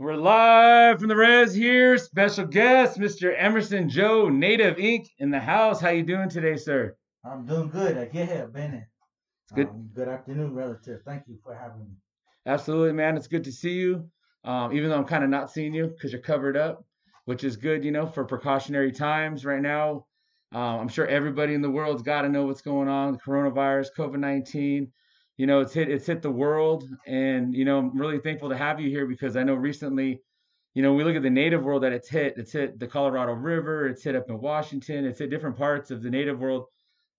We're live from the res here. Special guest, Mr. Emerson Joe, Native Inc. in the house. How you doing today, sir? I'm doing good. I get here, Bennett. It's good. Um, good afternoon, relative. Thank you for having me. Absolutely, man. It's good to see you. Um, even though I'm kind of not seeing you because you're covered up, which is good, you know, for precautionary times right now. Um, I'm sure everybody in the world's got to know what's going on. The coronavirus, COVID-19. You know, it's hit it's hit the world, and you know, I'm really thankful to have you here because I know recently, you know, we look at the native world that it's hit. It's hit the Colorado River. It's hit up in Washington. It's hit different parts of the native world,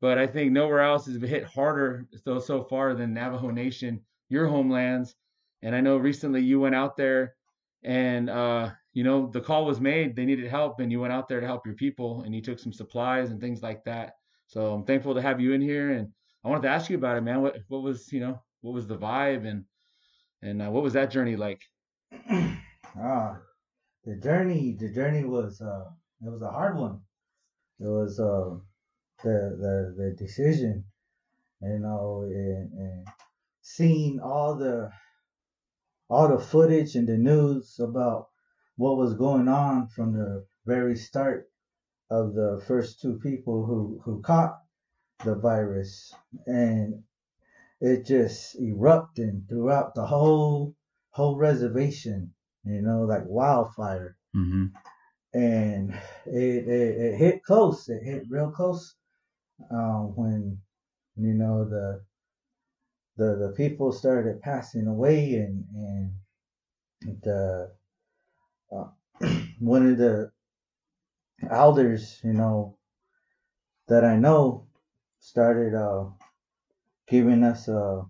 but I think nowhere else has been hit harder so so far than Navajo Nation, your homelands. And I know recently you went out there, and uh, you know, the call was made. They needed help, and you went out there to help your people, and you took some supplies and things like that. So I'm thankful to have you in here, and I wanted to ask you about it, man. What what was you know what was the vibe and and uh, what was that journey like? ah, the journey. The journey was uh, it was a hard one. It was uh, the the the decision, you know, and, and seeing all the all the footage and the news about what was going on from the very start of the first two people who who caught the virus and it just erupted throughout the whole whole reservation you know like wildfire Mm-hmm. and it, it, it hit close it hit real close um, when you know the the the people started passing away and and the uh, one of the elders you know that I know started uh, giving us a,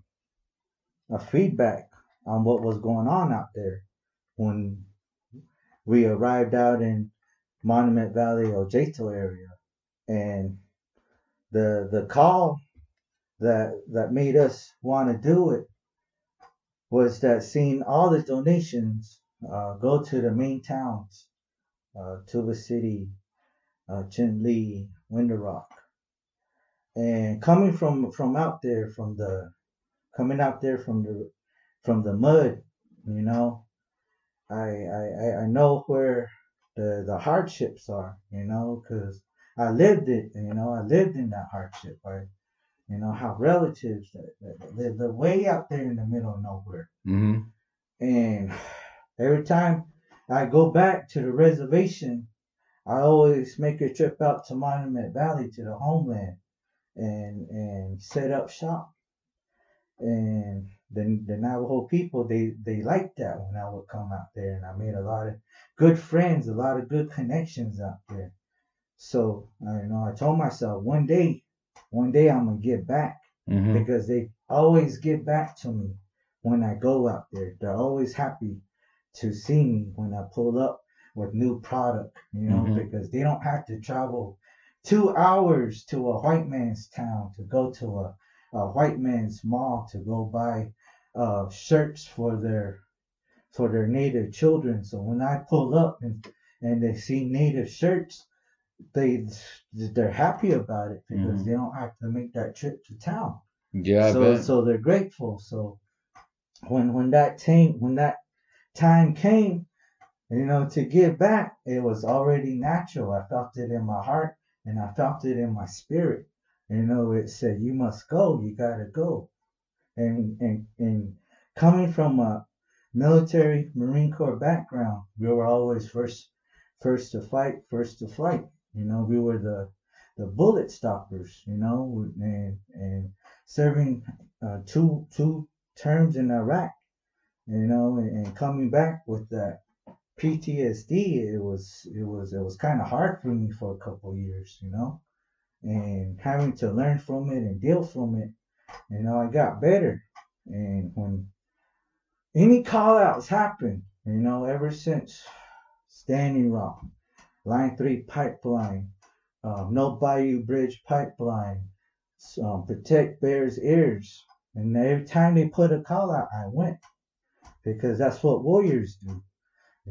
a feedback on what was going on out there. When we arrived out in Monument Valley Ojito area and the the call that that made us want to do it was that seeing all the donations uh, go to the main towns uh, Tuba City, uh, Chinle, Window Rock, and coming from from out there from the coming out there from the from the mud you know i i i know where the the hardships are you know because i lived it you know i lived in that hardship i you know how relatives that, that, they're way out there in the middle of nowhere. Mm-hmm. and every time i go back to the reservation i always make a trip out to monument valley to the homeland and and set up shop. And the the Navajo people they they liked that when I would come out there, and I made a lot of good friends, a lot of good connections out there. So I you know I told myself one day, one day I'm gonna get back Mm-hmm. because they always get back to me when I go out there. They're always happy to see me when I pull up with new product, you know, Mhm. because they don't have to travel two hours to a white man's town to go to a, a white man's mall to go buy uh, shirts for their for their native children. So when I pull up and and they see native shirts, they they're happy about it because Mhm. they don't have to make that trip to town Yeah, I so bet. so they're grateful. So when when that time when that time came, you know, to give back, it was already natural. I felt it in my heart and I felt it in my spirit. You know, it said you must go, you gotta go. And and and coming from a military Marine Corps background, we were always first first to fight, first to flight. You know, we were the the bullet stoppers, you know, and and serving uh, two two terms in Iraq, you know, and, and coming back with that PTSD, it was it was it was kind of hard for me for a couple years, you know, and having to learn from it and deal from it, you know, I got better, and when any call outs happen, you know, ever since Standing Rock, Line Three Pipeline, um, No Bayou Bridge Pipeline, um, Protect Bears Ears. And every time they put a call out, I went because that's what warriors do.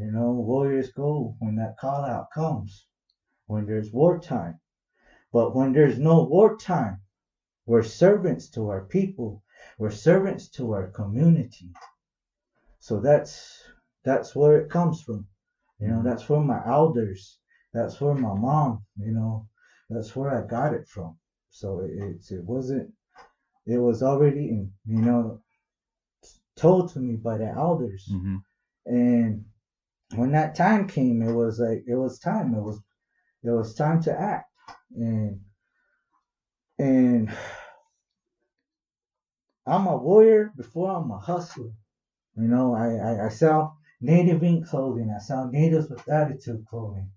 You know, warriors go when that call out comes, when there's wartime. But when there's no wartime, we're servants to our people, we're servants to our community. So that's that's where it comes from. You know, that's where my elders, that's where my mom, you know, that's where I got it from. So it, it, it wasn't, it was already, in, you know, told to me by the elders. Mm-hmm. And when that time came, it was like, it was time. It was, it was time to act. And, and I'm a warrior before I'm a hustler. You know, I, I, I sell Native Inc clothing. I sell natives with attitude clothing.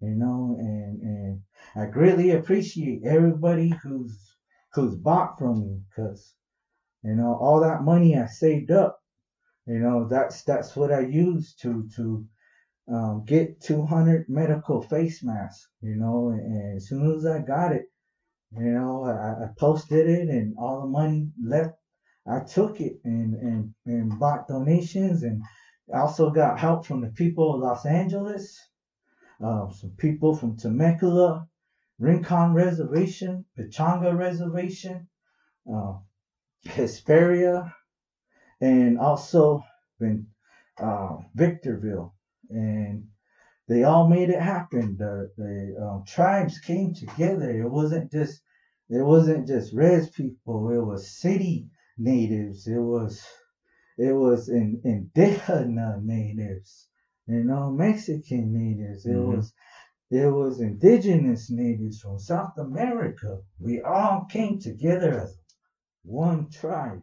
You know, and and I greatly appreciate everybody who's who's bought from me because you know all that money I saved up. You know, that's that's what I used to to um, get 200 medical face masks. You know, and, as soon as I got it, you know, I, I posted it, and all the money left I took it and, and, and bought donations and also got help from the people of Los Angeles, uh, some people from Temecula, Rincon Reservation, Pechanga Reservation, uh, Hesperia, and also in uh, Victorville. And they all made it happen. The, the um, tribes came together. It wasn't just it wasn't just res people. It was city natives. It was it was in indigenous natives, you know, Mexican natives. It Mhm. was it was indigenous natives from South America. We all came together as one tribe.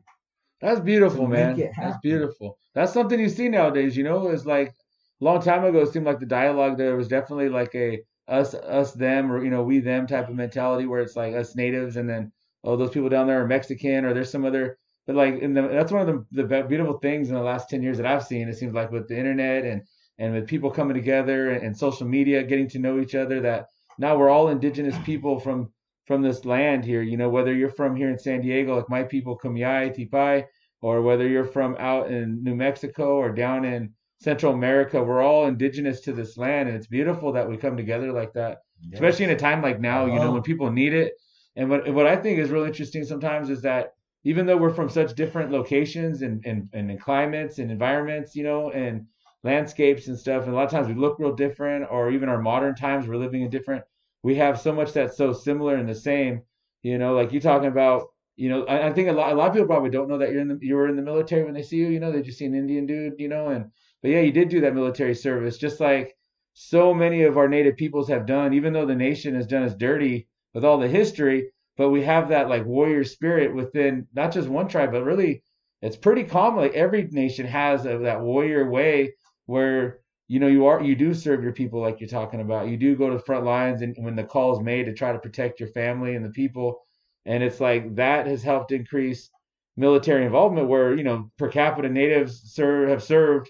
That's beautiful, man. That's beautiful. That's something you see nowadays, you know, it's like long time ago it seemed like the dialogue there was definitely like a us us them or you know, we them type of mentality where it's like us natives and then oh those people down there are Mexican or there's some other but like the, that's one of the, the beautiful things in the last 10 years that I've seen. It seems like with the internet and and with people coming together and, and social media getting to know each other that now we're all indigenous people from from this land here, you know, whether you're from here in San Diego, like my people, Kumeyaay, Tipai, or whether you're from out in New Mexico or down in Central America, we're all indigenous to this land, and it's beautiful that we come together like that, especially in a time like now, you know, Uh-huh. when people need it. And what what I think is really interesting sometimes is that even though we're from such different locations and and, and climates and environments, you know, and landscapes and stuff, and a lot of times we look real different, or even our modern times we're living in different. We have so much that's so similar and the same, you know, like you talking about you know, I, I think a lot, a lot of people probably don't know that you're in the, you were in the military when they see you. You know, they just see an Indian dude. You know, and but yeah, you did do that military service, just like so many of our native peoples have done. Even though the nation has done us dirty with all the history, but we have that like warrior spirit within not just one tribe, but really it's pretty common. Like every nation has that warrior way where you know you are you do serve your people like you're talking about. You do go to the front lines and when the call is made to try to protect your family and the people and it's like that has helped increase military involvement where you know per capita natives serve have served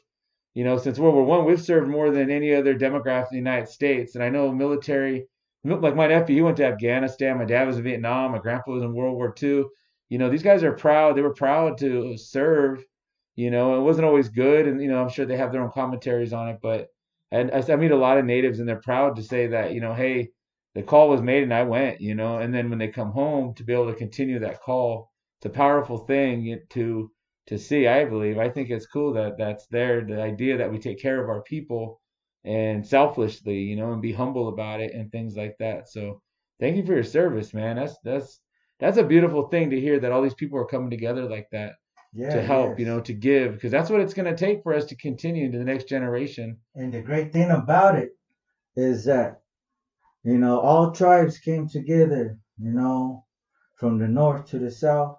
you know since world war one we've served more than any other demographic in the united states and i know military like my nephew he went to afghanistan my dad was in vietnam my grandpa was in world war Two. you know these guys are proud they were proud to serve you know it wasn't always good and you know i'm sure they have their own commentaries on it but and I, I meet a lot of natives and they're proud to say that you know hey the call was made and I went, you know, and then when they come home to be able to continue that call, it's a powerful thing to to see. I believe. I think it's cool that that's there. The idea that we take care of our people and selflessly, you know, and be humble about it and things like that. So thank you for your service, man. That's that's that's a beautiful thing to hear that all these people are coming together like that Yeah, to help, you know, to give, because that's what it's going to take for us to continue into the next generation. And the great thing about it is that, you know, all tribes came together, you know, from the north to the south,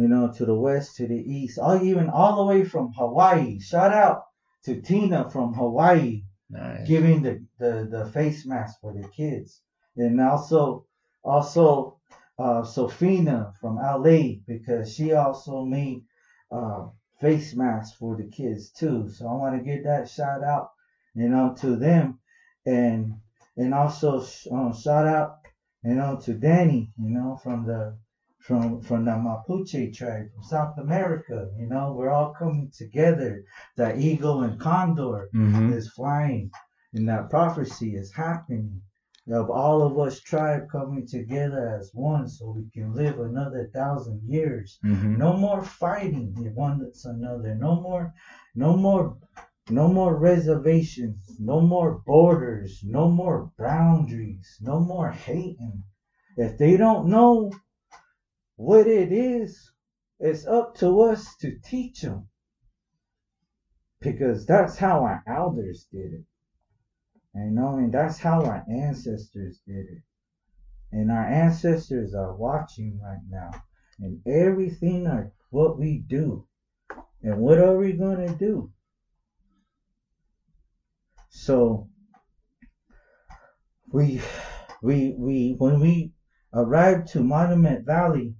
you know, to the west to the east, all even all the way from Hawaii. Shout out to Tina from Hawaii Nice. giving the, the, the face mask for the kids. And also also uh Sofina from LA because she also made uh face masks for the kids too. So I want to give that shout out, you know, to them and and also um, shout out, you know, to Danny, you know, from the from from the Mapuche tribe from South America. You know, we're all coming together. The eagle and condor Mm-hmm. is flying, and that prophecy is happening of all of us tribe coming together as one, so we can live another thousand years. Mm-hmm. No more fighting the one that's another. No more, no more No more reservations, no more borders, no more boundaries, no more hating. If they don't know what it is, it's up to us to teach them. Because that's how our elders did it. You know, and that's how our ancestors did it. And our ancestors are watching right now. And everything are what we do. And what are we going to do? So we we we when we arrived to Monument Valley,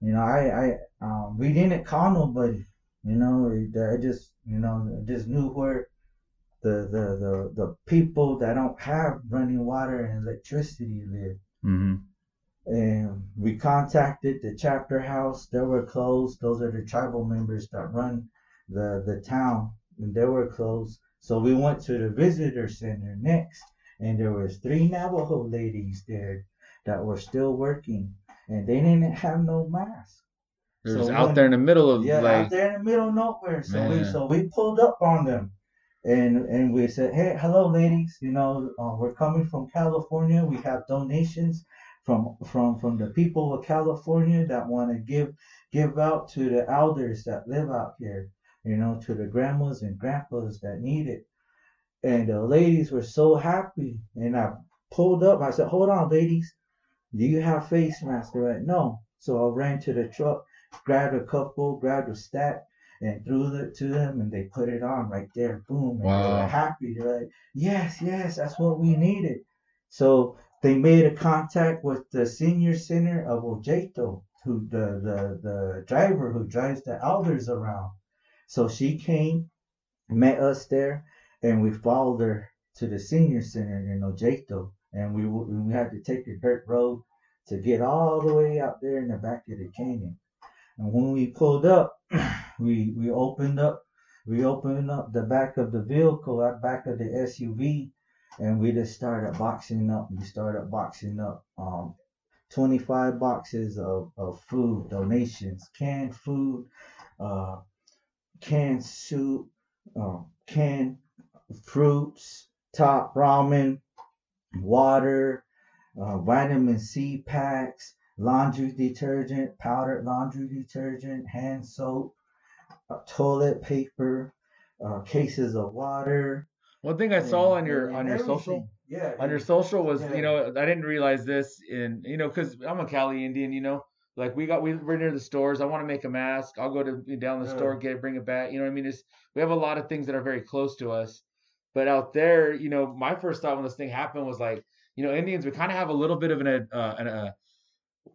you know, I I um, we didn't call nobody. You know, I just you know just knew where the the the the people that don't have running water and electricity live. Mm-hmm. And we contacted the chapter house. They were closed. Those are the tribal members that run the the town, and they were closed. So we went to the visitor center next, and there was three Navajo ladies there that were still working, and they didn't have no mask. It was so out when, there in the middle of yeah, like, out there in the middle of nowhere. So man. we so we pulled up on them, and and we said, hey, hello, ladies. You know, uh, we're coming from California. We have donations from from from the people of California that want to give give out to the elders that live out here you know, to the grandmas and grandpas that need it. And the ladies were so happy. And I pulled up. I said, Hold on, ladies. Do you have face masks? They're like, No. So I ran to the truck, grabbed a couple, grabbed a stack, and threw it to them, and they put it on right there. Boom. And wow. they were happy. They're like, Yes, yes, that's what we needed. So they made a contact with the senior center of Ojeto, who the, the, the driver who drives the elders around. So she came, met us there, and we followed her to the senior center in Ojeto. And we, we had to take a dirt road to get all the way out there in the back of the canyon. And when we pulled up, we we opened up we opened up the back of the vehicle, that back of the SUV, and we just started boxing up. We started boxing up um, 25 boxes of, of food donations, canned food, uh, canned soup, uh, canned fruits, top ramen, water, uh, vitamin C packs, laundry detergent, powdered laundry detergent, hand soap, uh, toilet paper, uh, cases of water. One thing I saw on your on your social, yeah, on your social was yeah. you know I didn't realize this in you know because I'm a Cali Indian, you know, like we got we we're near the stores. I want to make a mask. I'll go to down the yeah. store, get it, bring it back. You know what I mean? It's, we have a lot of things that are very close to us. But out there, you know, my first thought when this thing happened was like, you know, Indians we kind of have a little bit of an uh, an uh,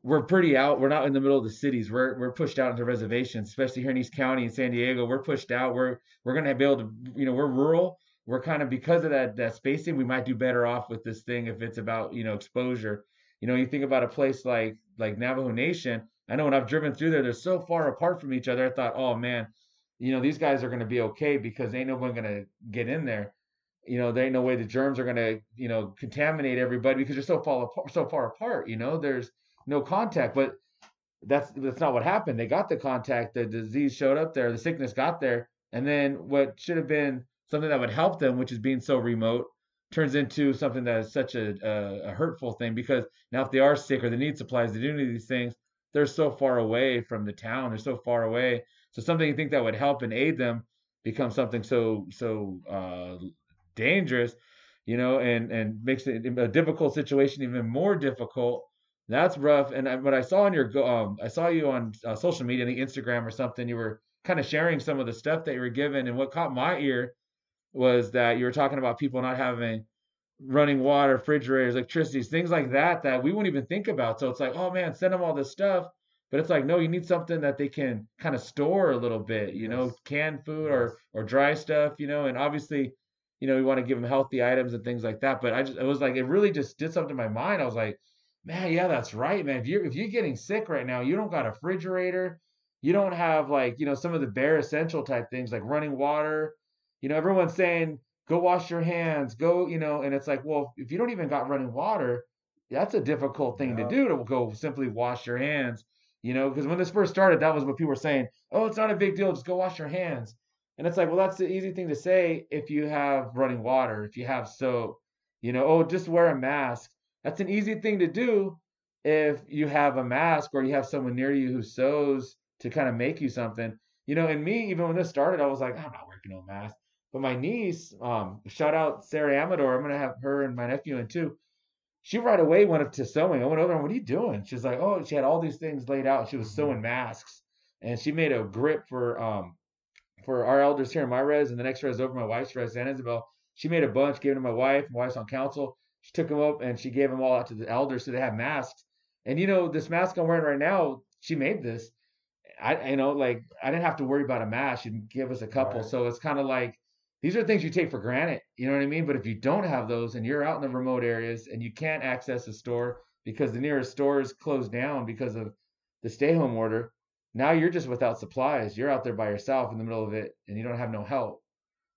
we're pretty out. We're not in the middle of the cities. We're we're pushed out into reservations, especially here in East County and San Diego. We're pushed out. We're we're gonna be able to, you know, we're rural. We're kind of because of that that spacing, we might do better off with this thing if it's about you know exposure. You know, you think about a place like like Navajo Nation I know when I've driven through there, they're so far apart from each other. I thought, oh man, you know, these guys are going to be okay because ain't no one going to get in there. You know, there ain't no way the germs are going to, you know, contaminate everybody because they're so far apart, so far apart. You know, there's no contact, but that's that's not what happened. They got the contact, the disease showed up there, the sickness got there, and then what should have been something that would help them, which is being so remote, turns into something that is such a, a, a hurtful thing because now if they are sick or they need supplies, they do need these things they're so far away from the town. They're so far away. So something you think that would help and aid them becomes something so so uh, dangerous, you know, and and makes it a difficult situation even more difficult. That's rough. And I, what I saw on your um, I saw you on uh, social media, the Instagram or something. You were kind of sharing some of the stuff that you were given, and what caught my ear was that you were talking about people not having running water, refrigerators, electricities, things like that that we wouldn't even think about. So it's like, oh man, send them all this stuff. But it's like, no, you need something that they can kind of store a little bit, you yes. know, canned food yes. or or dry stuff, you know, and obviously, you know, we want to give them healthy items and things like that. But I just it was like it really just did something to my mind. I was like, man, yeah, that's right, man. If you're if you're getting sick right now, you don't got a refrigerator, you don't have like, you know, some of the bare essential type things like running water. You know, everyone's saying go wash your hands, go, you know, and it's like, well, if you don't even got running water, that's a difficult thing yeah. to do to go simply wash your hands, you know, because when this first started, that was what people were saying, oh, it's not a big deal, just go wash your hands. And it's like, well, that's the easy thing to say if you have running water, if you have soap, you know, oh, just wear a mask. That's an easy thing to do if you have a mask or you have someone near you who sews to kind of make you something. You know, and me, even when this started, I was like, I'm not working no mask. But my niece, um, shout out Sarah Amador, I'm gonna have her and my nephew in too. She right away went up to sewing. I went over and what are you doing? She's like, oh, she had all these things laid out. She was sewing masks, and she made a grip for um for our elders here in my res, and the next res over my wife's res, Santa Ysabel. She made a bunch, gave them to my wife. My wife's on council. She took them up and she gave them all out to the elders so they have masks. And you know, this mask I'm wearing right now, she made this. I you know, like I didn't have to worry about a mask. She'd give us a couple. Right. So it's kind of like these are things you take for granted. You know what I mean? But if you don't have those and you're out in the remote areas and you can't access a store because the nearest store is closed down because of the stay home order, now you're just without supplies. You're out there by yourself in the middle of it and you don't have no help.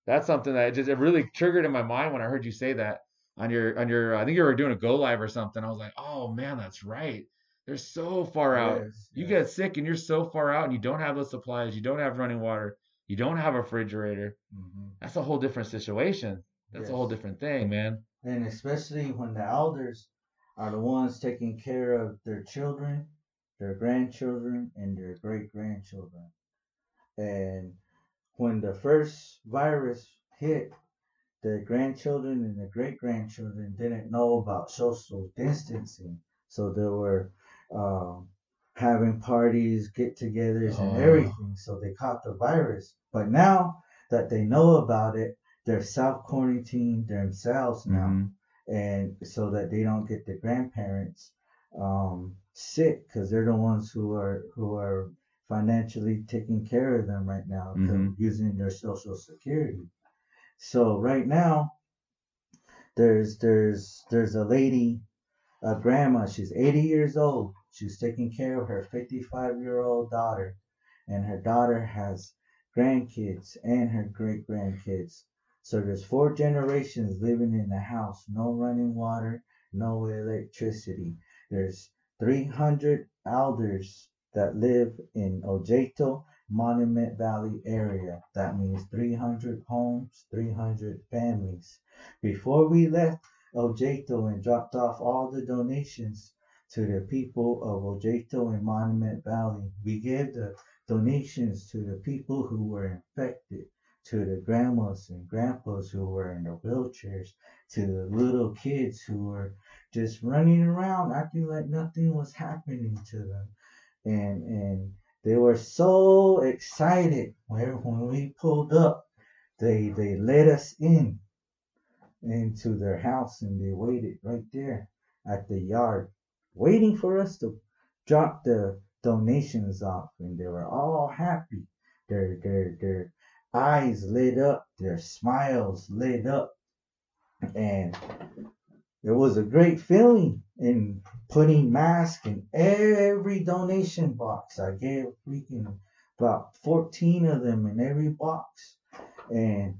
That's something that just it really triggered in my mind when I heard you say that on your on your I think you were doing a go live or something. I was like, "Oh man, that's right. They're so far out. Yes, You yes. get sick and you're so far out and you don't have those supplies, you don't have running water, you don't have a refrigerator. Mhm. That's a whole different situation. That's a whole different thing, man. and especially when the elders are the ones taking care of their children, their grandchildren, and their great grandchildren. And when the first virus hit, the grandchildren and the great grandchildren didn't know about social distancing, so they were um, having parties, get-togethers, and Oh. everything. So they caught the virus. But now that they know about it, they're self-quarantined themselves now Mhm. and so that they don't get the grandparents um, sick because they're the ones who are who are financially taking care of them right now Mhm. using their social security. So right now, there's there's there's a lady, a grandma. She's 80 years old. She's taking care of her 55 year old daughter, and her daughter has grandkids and her great grandkids. So there's four generations living in the house. No running water, no electricity. There's 300 elders that live in Ojeto, Monument Valley area. That means 300 homes, 300 families. Before we left Ojeto and dropped off all the donations to the people of Ojeto and Monument Valley, we gave the donations to the people who were infected, to the grandmas and grandpas who were in the wheelchairs, to the little kids who were just running around acting like nothing was happening to them. And and they were so excited when, when we pulled up. They they let us in into their house and they waited right there at the yard, waiting for us to drop the donations off. And they were all happy. Their their their eyes lit up, their smiles lit up, and it was a great feeling in putting masks in every donation box. I gave freaking about 14 of them in every box. And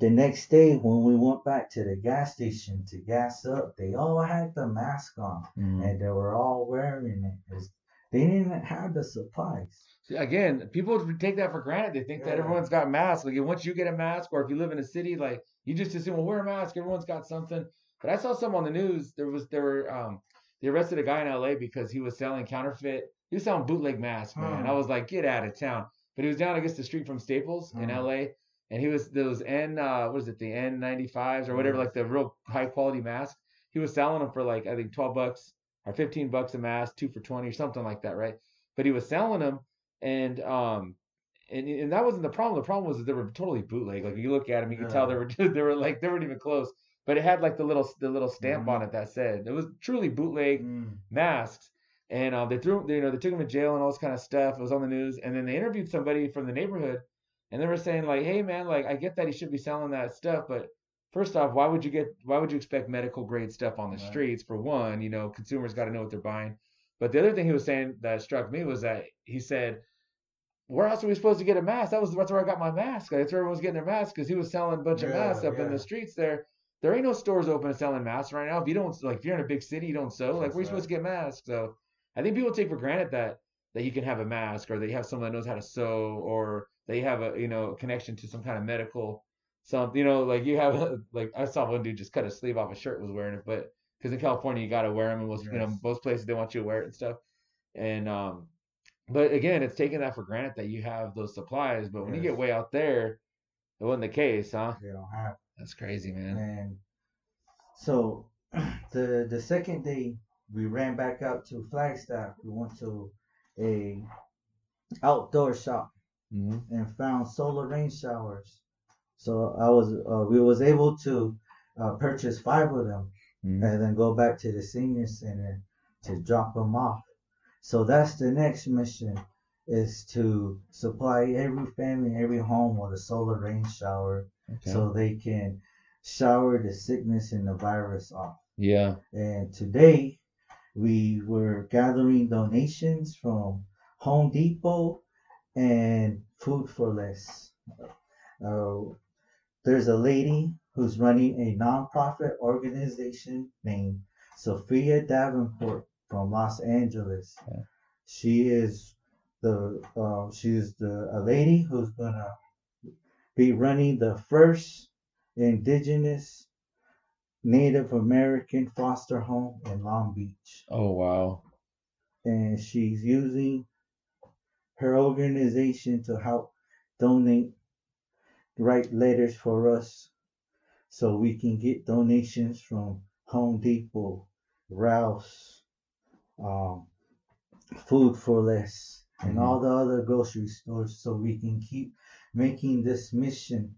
the next day when we went back to the gas station to gas up, they all had the mask on Mhm. and they were all wearing it. They didn't have the supplies. See, Again, people take that for granted. They think that everyone's got masks. Like once you get a mask, or if you live in a city, like you just assume, well, wear a mask. Everyone's got something. But I saw some on the news. There was there were um they arrested a guy in L.A. because he was selling counterfeit. He was selling bootleg masks, man. Hmm. I was like, get out of town. But he was down, I guess, the street from Staples in Hmm. L.A. And he was those N uh what is it the N95s or whatever, Yes. like the real high quality mask. He was selling them for like I think 12 bucks or 15 bucks a mask, two for 20 or something like that, right? But he was selling them and um and, and that wasn't the problem. The problem was that they were totally bootleg. Like you look at them, you could tell they were they were like they weren't even close. But it had like the little the little stamp Mhm. on it that said it was truly bootleg Mm. masks. And um, they threw you know they took him to jail and all this kind of stuff. It was on the news. And then they interviewed somebody from the neighborhood, and they were saying like, hey man, like I get that he should be selling that stuff, but first off, why would you get why would you expect medical grade stuff on the Right. streets? For one, you know consumers got to know what they're buying. But the other thing he was saying that struck me was that he said, "Where else are we supposed to get a mask?" That was that's where I got my mask. That's where everyone was getting their masks because he was selling a bunch of masks up in the streets there. There ain't no stores open selling masks right now. If you don't like, if you're in a big city, you don't sew. Like, That's where you supposed to get masks? So I think people take for granted that that you can have a mask or that you have someone that knows how to sew or that you have a you know connection to some kind of medical something. You know, like you have like I saw one dude just cut his sleeve off a shirt was wearing it, but because in California you gotta wear them, and most you know most places they want you to wear it and stuff. And um, but again, it's taking that for granted that you have those supplies. But when you get way out there, it wasn't the case, huh? They don't have. That's crazy, man. And so the the second day we ran back out to Flagstaff. We went to a outdoor shop hmm and found solar rain showers. So I was uh, we was able to uh, purchase five of them hmm and then go back to the senior center to drop them off. So that's the next mission is to supply every family, every home with a solar rain shower Okay. so they can shower the sickness and the virus off. yeah. And today we were gathering donations from Home Depot and Food for Less. Uh, there's a lady who's running a nonprofit organization named Sophia Davenport from Los Angeles. Yeah. She is the uh, she's the a lady who's gonna be running the first indigenous Native American foster home in Long Beach. Oh wow. And she's using her organization to help donate, write letters for us so we can get donations from Home Depot, Rouse, um, Food for Less, and Mhm. all the other grocery stores so we can keep making this mission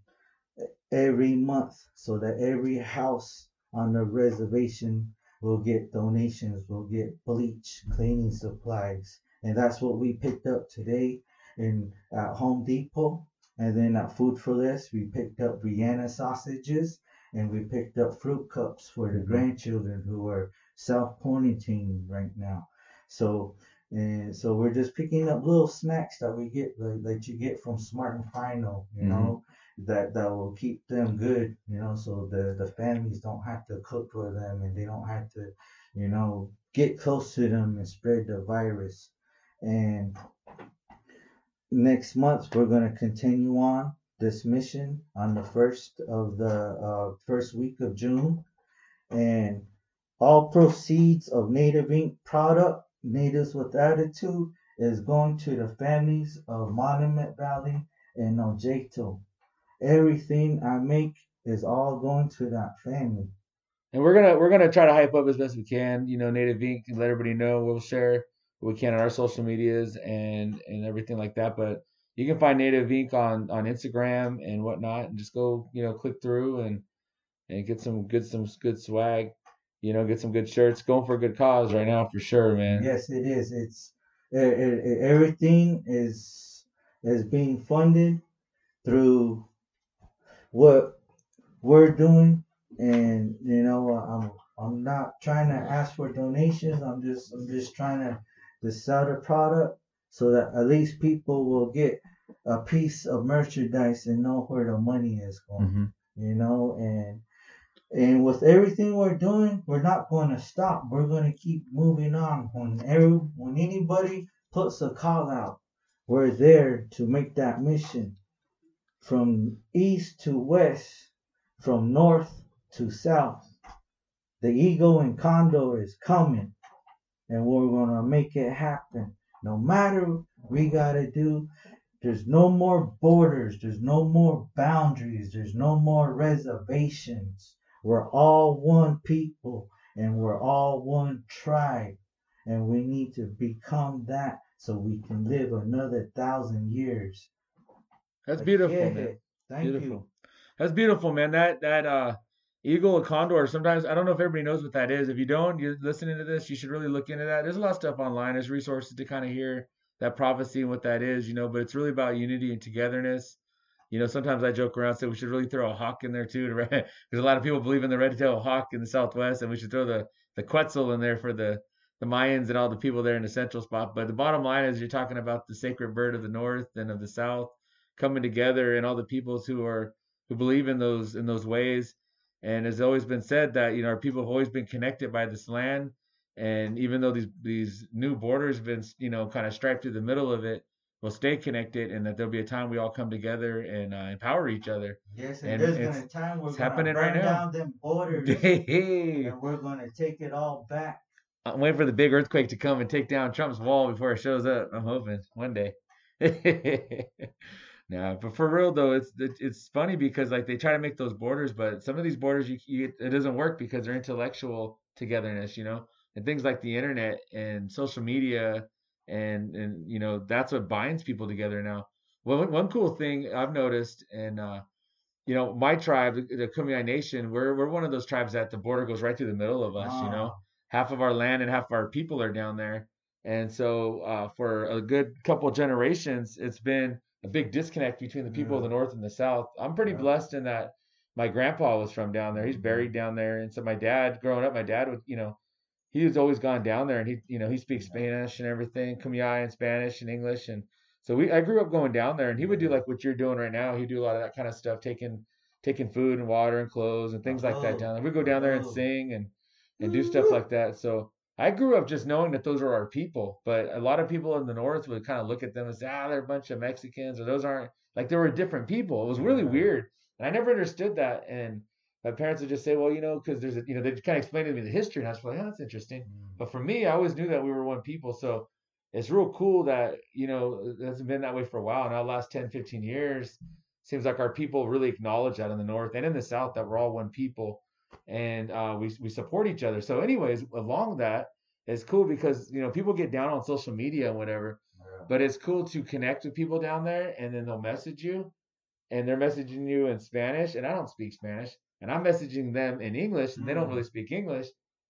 every month so that every house on the reservation will get donations, will get bleach, cleaning supplies. And that's what we picked up today in at Home Depot. And then at Food for Less, we picked up Vienna sausages and we picked up fruit cups for the grandchildren who are self quarantining right now. So and so we're just picking up little snacks that we get like, that you get from Smart and Final, you Mhm. know, that that will keep them good, you know, so the the families don't have to cook for them and they don't have to, you know, get close to them and spread the virus. And next month we're going to continue on this mission on the first of the uh, first week of June, and all proceeds of Native Inc product Natives with Attitude is going to the families of Monument Valley and Ojeto. Everything I make is all going to that family. And we're gonna we're gonna try to hype up as best we can. You know, Native Inc. let everybody know. We'll share what we can on our social medias and and everything like that. But you can find Native Inc. on on Instagram and whatnot, and just go you know click through and and get some good some good swag. You know, get some good shirts. Going for a good cause right now for sure, man. Yes, it is. It's it, it, everything is is being funded through what we're doing, and you know I'm I'm not trying to ask for donations. I'm just I'm just trying to to sell the product so that at least people will get a piece of merchandise and know where the money is going hmm you know and and with everything we're doing we're not going to stop we're going to keep moving on when every when anybody puts a call out we're there to make that mission from east to west from north to south the eagle and condor is coming and we're going to make it happen no matter we got to do there's no more borders. There's no more boundaries. There's no more reservations. We're all one people and we're all one tribe. And we need to become that so we can live another thousand years. That's Like, beautiful, yeah, man. Thank beautiful. you. That's beautiful, man. That that uh eagle or condor. Sometimes I don't know if everybody knows what that is. If you don't, you're listening to this, you should really look into that. There's a lot of stuff online. There's resources to kind of hear that prophecy and what that is, you know. But it's really about unity and togetherness. You know, sometimes I joke around say we should really throw a hawk in there too, because a lot of people believe in the red-tailed hawk in the Southwest, and we should throw the the Quetzal in there for the the Mayans and all the people there in the central spot. But the bottom line is you're talking about the sacred bird of the North and of the South coming together, and all the peoples who are who believe in those in those ways. And it's always been said that you know our people have always been connected by this land. And even though these these new borders have been you know kind of striped through the middle of it, we'll stay connected, and that there'll be a time we all come together and uh, empower each other. Yes, and, And there's it's- gonna a time we're gonna happening burn right now. down them borders, Hey, and we're gonna take it all back. I'm waiting for the big earthquake to come and take down Trump's wall before it shows up. I'm hoping one day. no, but for real though, it's it, it's funny because like they try to make those borders, but some of these borders you, you it doesn't work because they're intellectual togetherness, you know, and things like the internet and social media and and you know that's what binds people together now. Well, one, cool thing I've noticed, and uh, you know, my tribe, the, Kumeyaay Nation, we're we're one of those tribes that the border goes right through the middle of us, you know Ah, half of our land and half of our people are down there. And so uh, for a good couple generations, it's been a big disconnect between the people of the north and the south. I'm pretty Yeah. blessed in that my grandpa was from down there. He's buried down there. And so my dad, growing up, my dad would, you know, he was always gone down there and he, you know, he speaks Spanish and everything, Kumeyaay and Spanish and English. And so we, I grew up going down there and he would do like what you're doing right now. He'd do a lot of that kind of stuff, taking, taking food and water and clothes and things like that Oh, down there. We'd go down there and sing and, and do stuff like that. So I grew up just knowing that those are our people, but a lot of people in the north would kind of look at them and say, ah, they're a bunch of Mexicans, or those aren't like they were different people. It was really weird, and I never understood that. And my parents would just say, well, you know, because there's a, you know, they kind of explained to me the history, and I was like, oh, that's interesting. mm, But for me, I always knew that we were one people. So it's real cool that, you know, it hasn't been that way for a while. Now, the last 10, 15 years, seems like our people really acknowledge that in the North and in the South that we're all one people and uh, we, we support each other. So, anyways, along that, it's cool because, you know, people get down on social media and whatever, yeah. but it's cool to connect with people down there and then they'll message you and they're messaging you in Spanish and I don't speak Spanish and I'm messaging them in English and they don't Mm. really speak English,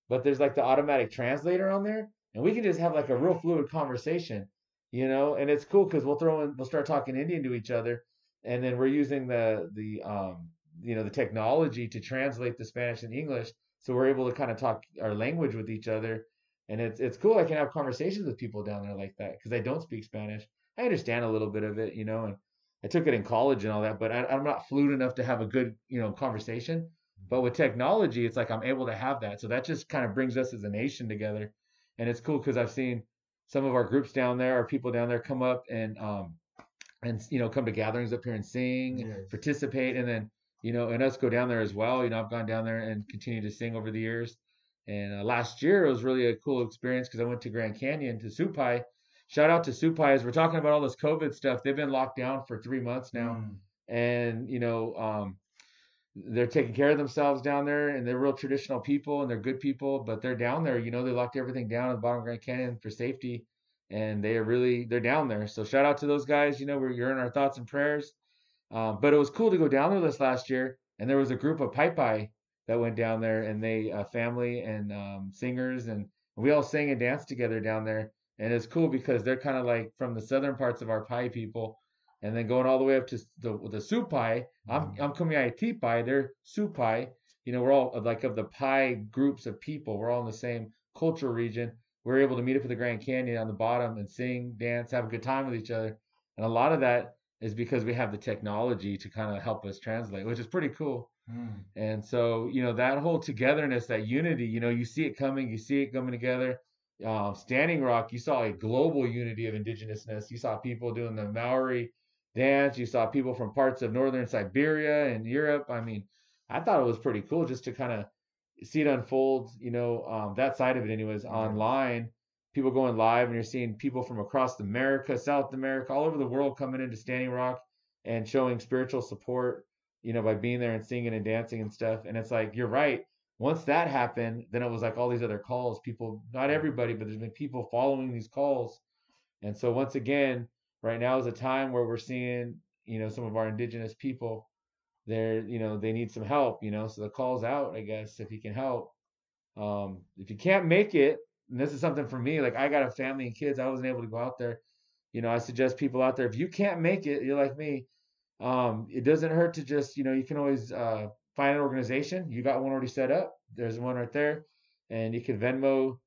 but there's like the automatic translator on there and we can just have like a real fluid conversation, you know, and it's cool because we'll throw in, we'll start talking Indian to each other and then we're using the, the, um, you know, the technology to translate the Spanish and English. So we're able to kind of talk our language with each other. And it's, it's cool. I can have conversations with people down there like that because I don't speak Spanish. I understand a little bit of it, you know, and I took it in college and all that, but I, I'm not fluent enough to have a good, you know, conversation. But with technology, it's like I'm able to have that. So that just kind of brings us as a nation together. And it's cool because I've seen some of our groups down there, our people down there come up and, um, and, you know, come to gatherings up here and sing, Yes. participate. And then, you know, and us go down there as well. You know, I've gone down there and continue to sing over the years. And uh, last year it was really a cool experience because I went to Grand Canyon to Supai. Shout out to Supai as we're talking about all this COVID stuff. They've been locked down for three months now. Mm, and you know um, they're taking care of themselves down there and they're real traditional people and they're good people but they're down there. You know they locked everything down in the bottom of grand canyon for safety and they are really they're down there. So shout out to those guys. You know we're you're in our thoughts and prayers. Um, but it was cool to go down there this last year and there was a group of pai pai that went down there and they uh, family and um, singers and we all sang and danced together down there and it's cool because they're kind of like from the southern parts of our pai people and then going all the way up to the the Supai. I'm I'm Kumeyaay Tipai. They're Supai. You know, we're all of like of the Pai groups of people. We're all in the same cultural region. We're able to meet up at the Grand Canyon on the bottom and sing, dance, have a good time with each other. And a lot of that is because we have the technology to kind of help us translate, which is pretty cool. mm, And so, you know, that whole togetherness, that unity, you know, you see it coming, you see it coming together. Um, Standing Rock, you saw a global unity of indigenousness. You saw people doing the Maori dance. You saw people from parts of northern Siberia and Europe. I mean, I thought it was pretty cool just to kind of see it unfold, you know, um, that side of it, anyways, online. People going live, and you're seeing people from across America, South America, all over the world coming into Standing Rock and showing spiritual support, you know, by being there and singing and dancing and stuff. And it's like, you're right. Once that happened, then it was like all these other calls. People, not everybody, but there's been people following these calls. And so once again, right now is a time where we're seeing, you know, some of our indigenous people, they're, you know, they need some help, you know. So the call's out, I guess, if you can help. Um, if you can't make it, and this is something for me, like I got a family and kids, I wasn't able to go out there. You know, I suggest people out there, if you can't make it, you're like me, um, it doesn't hurt to just, you know, you can always uh, find an organization. You got one already set up. There's one right there, and you can Venmo.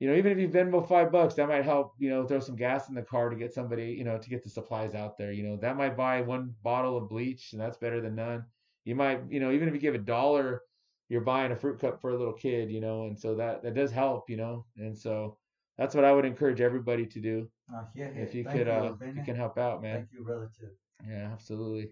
You know, even if you Venmo five bucks, that might help. You know, throw some gas in the car to get somebody, you know, to get the supplies out there. You know, that might buy one bottle of bleach, and that's better than none. You might, you know, even if you give a dollar, you're buying a fruit cup for a little kid. You know, and so that that does help. You know, and so that's what I would encourage everybody to do. Uh, yeah, yeah. if you Thank could, uh, you can help out, man. Thank you, relative. Yeah, absolutely.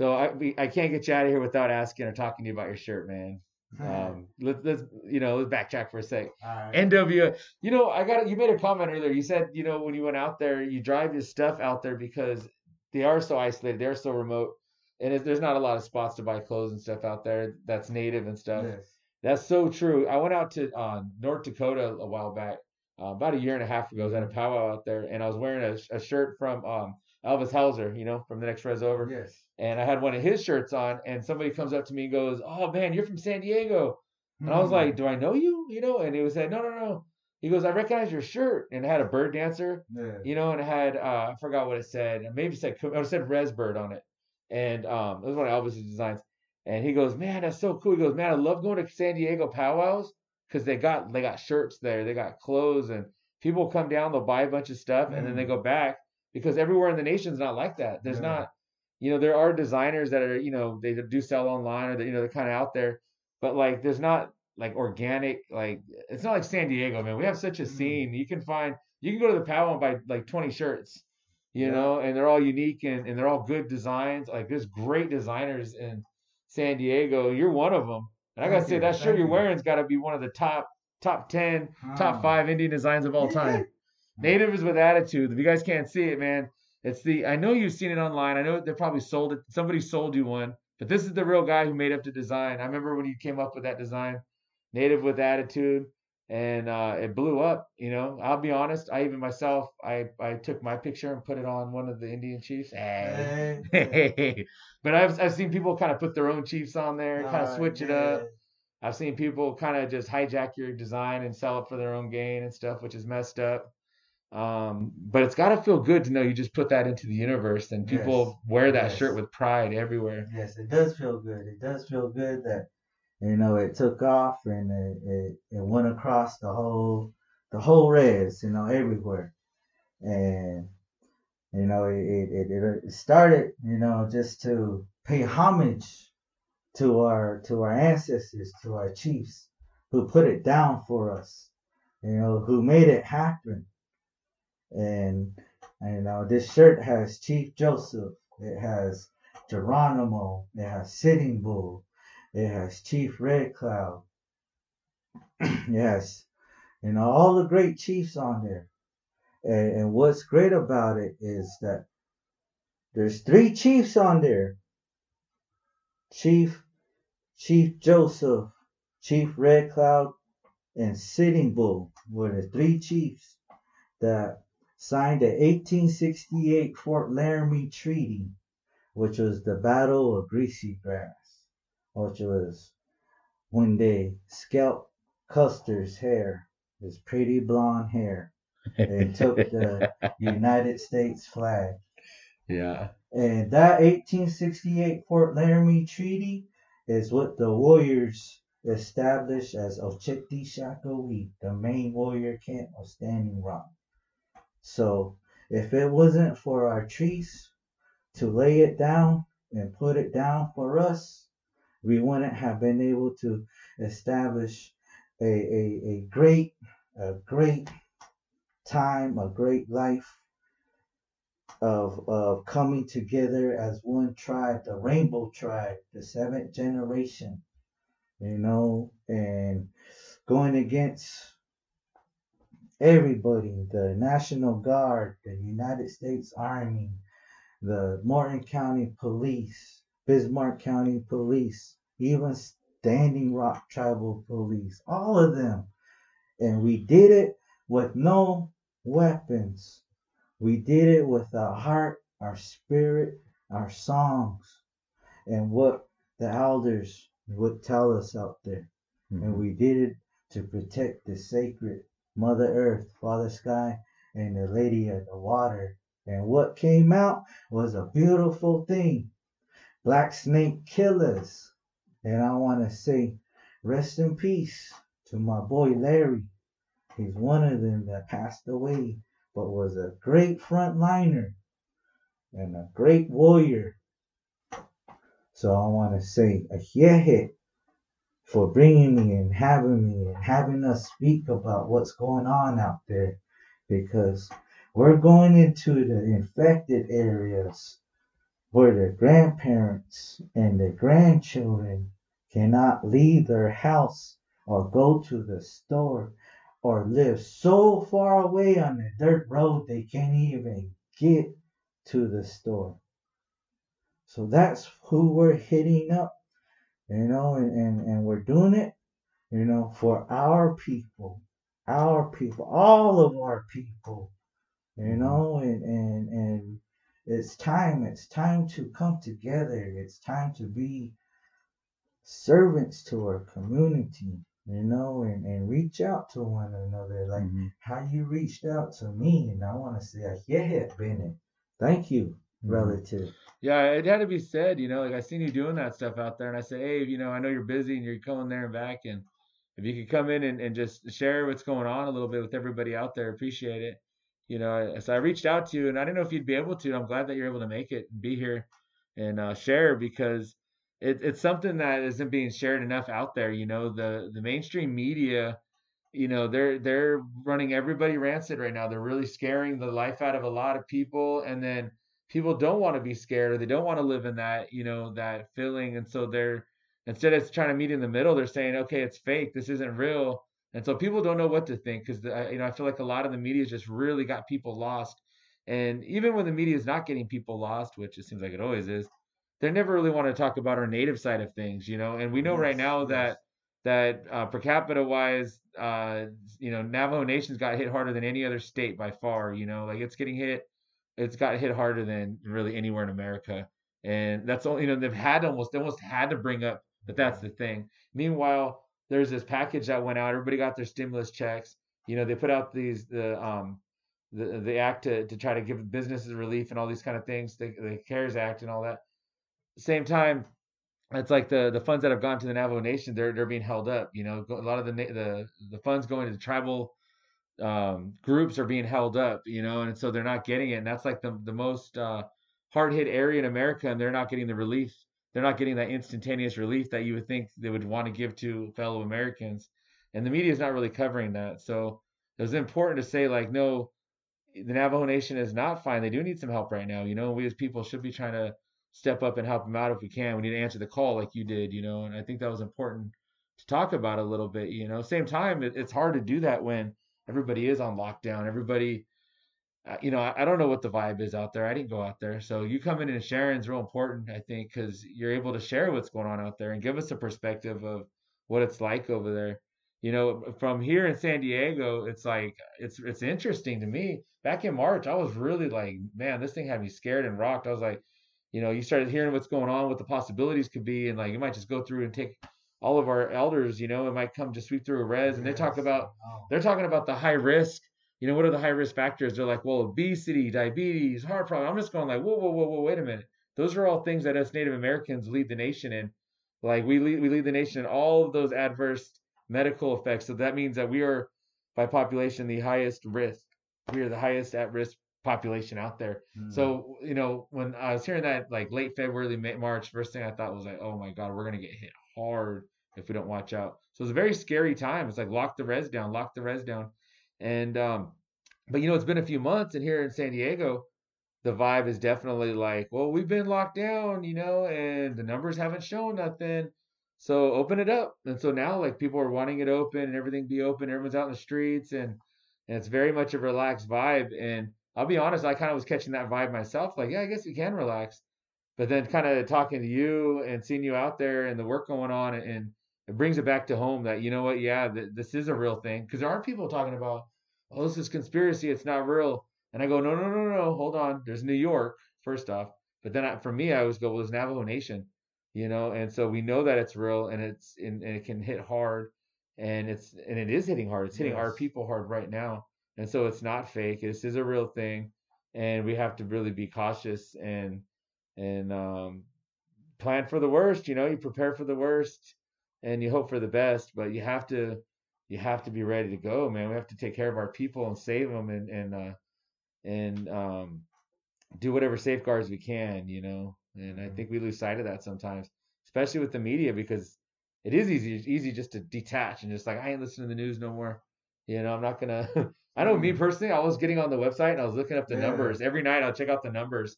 So I we, I can't get you out of here without asking or talking to you about your shirt, man. Um, let's let's you know let's backtrack for a sec. Right. NW, you know, I got you made a comment earlier. You said, you know, when you went out there, you drive your stuff out there because they are so isolated, they're so remote, and there's not a lot of spots to buy clothes and stuff out there that's native and stuff. yes. That's so true. I went out to uh, North Dakota a while back, uh, about a year and a half ago. I was at a powwow out there, and I was wearing a, a shirt from um, Elvis Hauser, you know, from the next res over Yes. and I had one of his shirts on, and somebody comes up to me and goes, "Oh man, you're from San Diego," and I was Mm. like, "Do I know you?" You know, and he was like, "No, no, no." He goes, "I recognize your shirt," and it had a bird dancer, yeah. you know, and it had uh, I forgot what it said, and maybe it said it said Resbird on it, and um, it was one of Elvis's designs, and he goes, "Man, that's so cool." He goes, "Man, I love going to San Diego powwows because they got they got shirts there, they got clothes, and people come down, they'll buy a bunch of stuff, and then they Mm. go back because everywhere in the nation's not like that. There's Yeah. not." you know, there are designers that are, you know, they do sell online or that, you know, they're kind of out there, but like, there's not like organic, like, it's not like San Diego, man. We have such a Mm. scene. You can find, you can go to the powwow and buy like 20 shirts, you Yeah. know, and they're all unique and, and they're all good designs. Like, there's great designers in San Diego. You're one of them. And I gotta Thank say, you, that shirt thank you're wearing's got to be one of the top, top 10, top Oh. five Indian designs of all time. Native is with attitude. If you guys can't see it, man, it's the. I know you've seen it online. I know they probably sold it. Somebody sold you one, but this is the real guy who made up the design. I remember when you came up with that design, Native with attitude, and uh, it blew up. You know, I'll be honest. I even myself, I I took my picture and put it on one of the Indian chiefs. Hey. Hey. but I've I've seen people kind of put their own chiefs on there, kind of Uh, switch it up. I've seen people kind of just hijack your design and sell it for their own gain and stuff, which is messed up. Um, but it's got to feel good to know you just put that into the universe and people Yes, wear that yes. shirt with pride everywhere. Yes, it does feel good. It does feel good that you know it took off and it, it, it went across the whole the whole res, you know, everywhere. And you know, it it, it, it started, you know, just to pay homage to our to our ancestors, to our chiefs who put it down for us, you know, who made it happen. And you uh, know, this shirt has Chief Joseph. It has Geronimo. It has Sitting Bull. It has Chief Red Cloud. yes, you know all the great chiefs on there. And, and what's great about it is that there's three chiefs on there. Chief, Chief Joseph, Chief Red Cloud, and Sitting Bull were the three chiefs that signed the 1868 Fort Laramie Treaty, which was the Battle of Greasy Grass, which was when they scalped Custer's hair, his pretty blonde hair, and took the United States flag. yeah. And that 1868 Fort Laramie Treaty is what the warriors established as Oceti Sakowin, the main warrior camp of Standing Rock. So if it wasn't for our trees to lay it down and put it down for us, we wouldn't have been able to establish a, a, a great a great time, a great life of of coming together as one tribe, the Rainbow Tribe, the seventh generation, you know, and going against everybody, the National Guard, the United States Army, the Morton County Police, Bismarck County Police, even Standing Rock Tribal Police, all of them. And we did it with no weapons. We did it with our heart, our spirit, our songs, and what the elders would tell us out there. And mm-hmm. we did it to protect the sacred Mother Earth, Father Sky, and the Lady of the Water. And what came out was a beautiful thing. Black Snake Killers. And I want to say, rest in peace to my boy Larry. He's one of them that passed away, but was a great frontliner and a great warrior. So I want to say a hit for bringing me and having me and having us speak about what's going on out there because We're going into the infected areas where their grandparents and their grandchildren cannot leave their house or go to the store or live so far away on the dirt road they can't even get to the store. So that's who we're hitting up, you know, and, and, and we're doing it, you know, for our people, our people, all of our people, you know, and, and, and it's time, it's time to come together. It's time to be servants to our community, you know, and, and reach out to one another like Mm-hmm. how you reached out to me. And I want to say, yeah, Bennett, thank you. Relative. Yeah, it had to be said, you know, like I seen you doing that stuff out there and I said, Hey, you know, I know you're busy and you're going there and back and if you could come in and, and just share what's going on a little bit with everybody out there, appreciate it. You know, so I reached out to you and I didn't know if you'd be able to. I'm glad that you're able to make it and be here and uh, share because it, it's something that isn't being shared enough out there. You know, the the mainstream media, you know, they're they're running everybody rancid right now. They're really scaring the life out of a lot of people, and then people don't want to be scared or they don't want to live in that, you know, that feeling, and so they're instead of trying to meet in the middle, they're saying, okay, it's fake, this isn't real, and so people don't know what to think because you know I feel like a lot of the media just really got people lost, and even when the media is not getting people lost, which it seems like it always is, they never really want to talk about our native side of things, you know, and we know right now yes. that that uh, per capita wise, uh, you know, Navajo Nation's got hit harder than any other state by far. You know, like it's getting hit, it's got hit harder than really anywhere in America, and that's all. You know, they've had almost, they almost had to bring up that that's the thing. Meanwhile, there's this package that went out. Everybody got their stimulus checks. You know, they put out these the um the the act to to try to give businesses relief and all these kind of things, the the CARES Act and all that. Same time, it's like the the funds that have gone to the Navajo Nation, they're they're being held up. You know, a lot of the the the funds going to the tribal um, groups are being held up. You know, and so they're not getting it, and that's like the the most uh, hard hit area in America, and they're not getting the relief. They're not getting that instantaneous relief that you would think they would want to give to fellow Americans, and the media is not really covering that. So it was important to say like, no, the Navajo Nation is not fine. They do need some help right now. You know, we as people should be trying to step up and help them out if we can. We need to answer the call like you did, you know, and I think that was important to talk about a little bit, you know. Same time, it, it's hard to do that when everybody is on lockdown. Everybody, uh, you know, I, I don't know what the vibe is out there. I didn't go out there. So you coming in and sharing is real important, I think, because you're able to share what's going on out there and give us a perspective of what it's like over there. You know, from here in San Diego, it's like it's it's interesting to me. Back in March, I was really like, man, this thing had me scared and rocked. I was like, you know, you started hearing what's going on, what the possibilities could be, and like you might just go through and take all of our elders, you know, it might come to sweep through a res, and they talk about they're talking about the high risk. You know, what are the high risk factors? They're like, well, obesity, diabetes, heart problem. I'm just going like, whoa, whoa, whoa, whoa, wait a minute. Those are all things that us Native Americans lead the nation in. Like we lead, we lead the nation in all of those adverse medical effects. So that means that we are, by population, the highest risk. We are the highest at risk population out there. Mm. So you know, when I was hearing that like late February, May, March, first thing I thought was like, oh my God, we're gonna get hit hard if we don't watch out. So it's a very scary time. It's like lock the res down, lock the res down, and um, but you know, it's been a few months, and here in San Diego, the vibe is definitely like, well, we've been locked down, you know, and the numbers haven't shown nothing. So open it up. And so now like people are wanting it open and everything be open. Everyone's out in the streets and and it's very much a relaxed vibe. And I'll be honest, I kind of was catching that vibe myself. Like, yeah, I guess we can relax. But then kind of talking to you and seeing you out there and the work going on and it brings it back to home that you know what, yeah, th- this is a real thing. Because there are people talking about, oh, this is conspiracy, it's not real. And I go, no, no, no, no, hold on. There's New York, first off. But then I, for me, I always go, well, there's Navajo Nation, you know, and so we know that it's real and it's and, and it can hit hard, and it's and it is hitting hard. It's hitting our people hard right now, and so it's not fake. This is a real thing, and we have to really be cautious and and um, plan for the worst. You know, you prepare for the worst, and you hope for the best, but you have to you have to be ready to go, man. We have to take care of our people and save them and and uh, and um, do whatever safeguards we can, you know. And I Mhm. think we lose sight of that sometimes, especially with the media, because it is easy easy just to detach and just like I ain't listening to the news no more. You know, I'm not gonna. I know me Mm. personally. I was getting on the website and I was looking up the Yeah. numbers every night. I'll check out the numbers,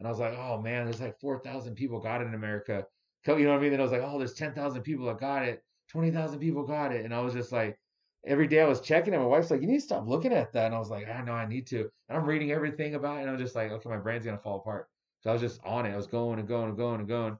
and I was like, oh man, there's like four thousand people got it in America. You know what I mean? Then I was like, oh, there's ten thousand people that got it. Twenty thousand people got it, and I was just like, every day I was checking it. My wife's like, you need to stop looking at that, and I was like, I know I need to. And I'm reading everything about it, and I'm just like, okay, my brain's gonna fall apart. So I was just on it. I was going and going and going and going,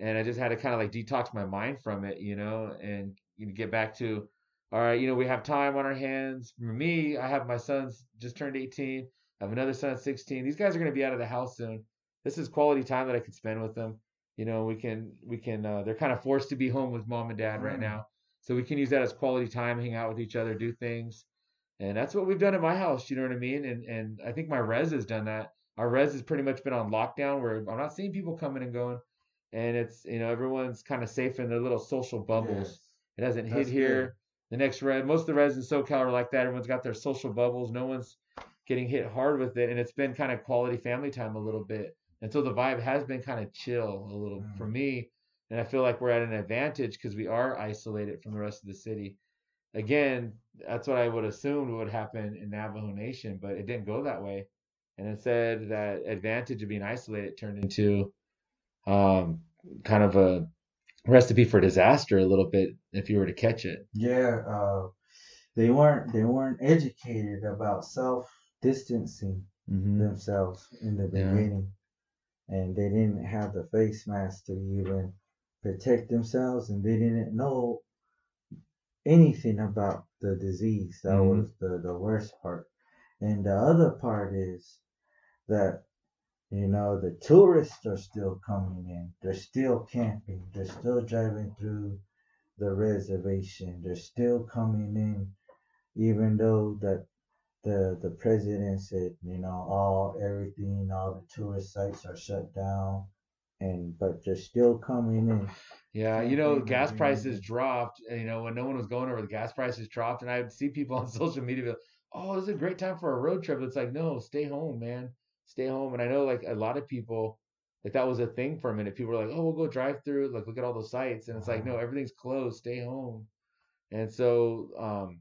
and I just had to kind of like detox my mind from it, you know, and you know, get back to all right, you know, we have time on our hands. For me, I have my sons just turned 18. I have another son at 16. These guys are going to be out of the house soon. This is quality time that I can spend with them. You know, we can we can uh, they're kind of forced to be home with mom and dad right Mm. now. So we can use that as quality time, hang out with each other, do things. And that's what we've done at my house, you know what I mean? And and I think my res has done that. Our res has pretty much been on lockdown where I'm not seeing people coming and going. And it's, you know, everyone's kind of safe in their little social bubbles. Yes. It hasn't hit here. good. The next red, most of the reds in SoCal are like that. Everyone's got their social bubbles. No one's getting hit hard with it, and it's been kind of quality family time a little bit. And so the vibe has been kind of chill a little Mm. for me, and I feel like we're at an advantage because we are isolated from the rest of the city. Again, that's what I would assume would happen in Navajo Nation, but it didn't go that way. And instead, that advantage of being isolated turned into um, kind of a recipe for disaster a little bit if you were to catch it. Yeah, uh, they weren't they weren't educated about self distancing Mm-hmm. themselves in the beginning, and they didn't have the face mask to even protect themselves, and they didn't know anything about the disease. That Mhm. was the the worst part, and the other part is that you know the tourists are still coming in. They're still camping. They're still driving through the reservation. They're still coming in, even though that the the president said, you know, all everything, all the tourist sites are shut down, and but they're still coming in. Yeah, you know, gas prices dropped. You know, when no one was going over, the gas prices dropped, and I would see people on social media be like, "Oh, this is a great time for a road trip." It's like, no, stay home, man, stay home. And I know, like a lot of people, like that was a thing for a minute. People were like, "Oh, we'll go drive through, like look at all those sites," and it's like, no, everything's closed. Stay home. And so, um,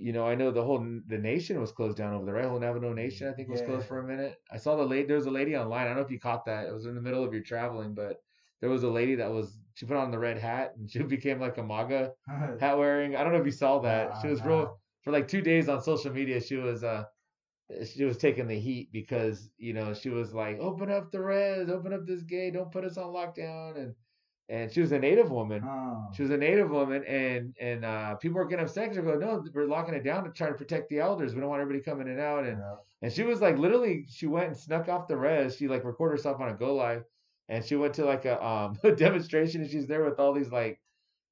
you know, I know the whole the nation was closed down over there, right? Whole Navajo Nation, I think, was closed for a minute. I saw the lady. There was a lady online. I don't know if you caught that. It was in the middle of your traveling, but there was a lady that was she put on the red hat and she became like a MAGA hat wearing. I don't know if you saw that. She was real for like two days on social media. She was uh she was taking the heat because you know she was like open up the res, open up this gate, don't put us on lockdown and and she was a native woman. Oh, She was a native woman, and and uh, people were getting upset. They're going, no, we're locking it down to try to protect the elders. We don't want everybody coming in and out. And yeah. and she was like, literally, she went and snuck off the res. She like recorded herself on a go live, and she went to like a um a demonstration, and she's there with all these like,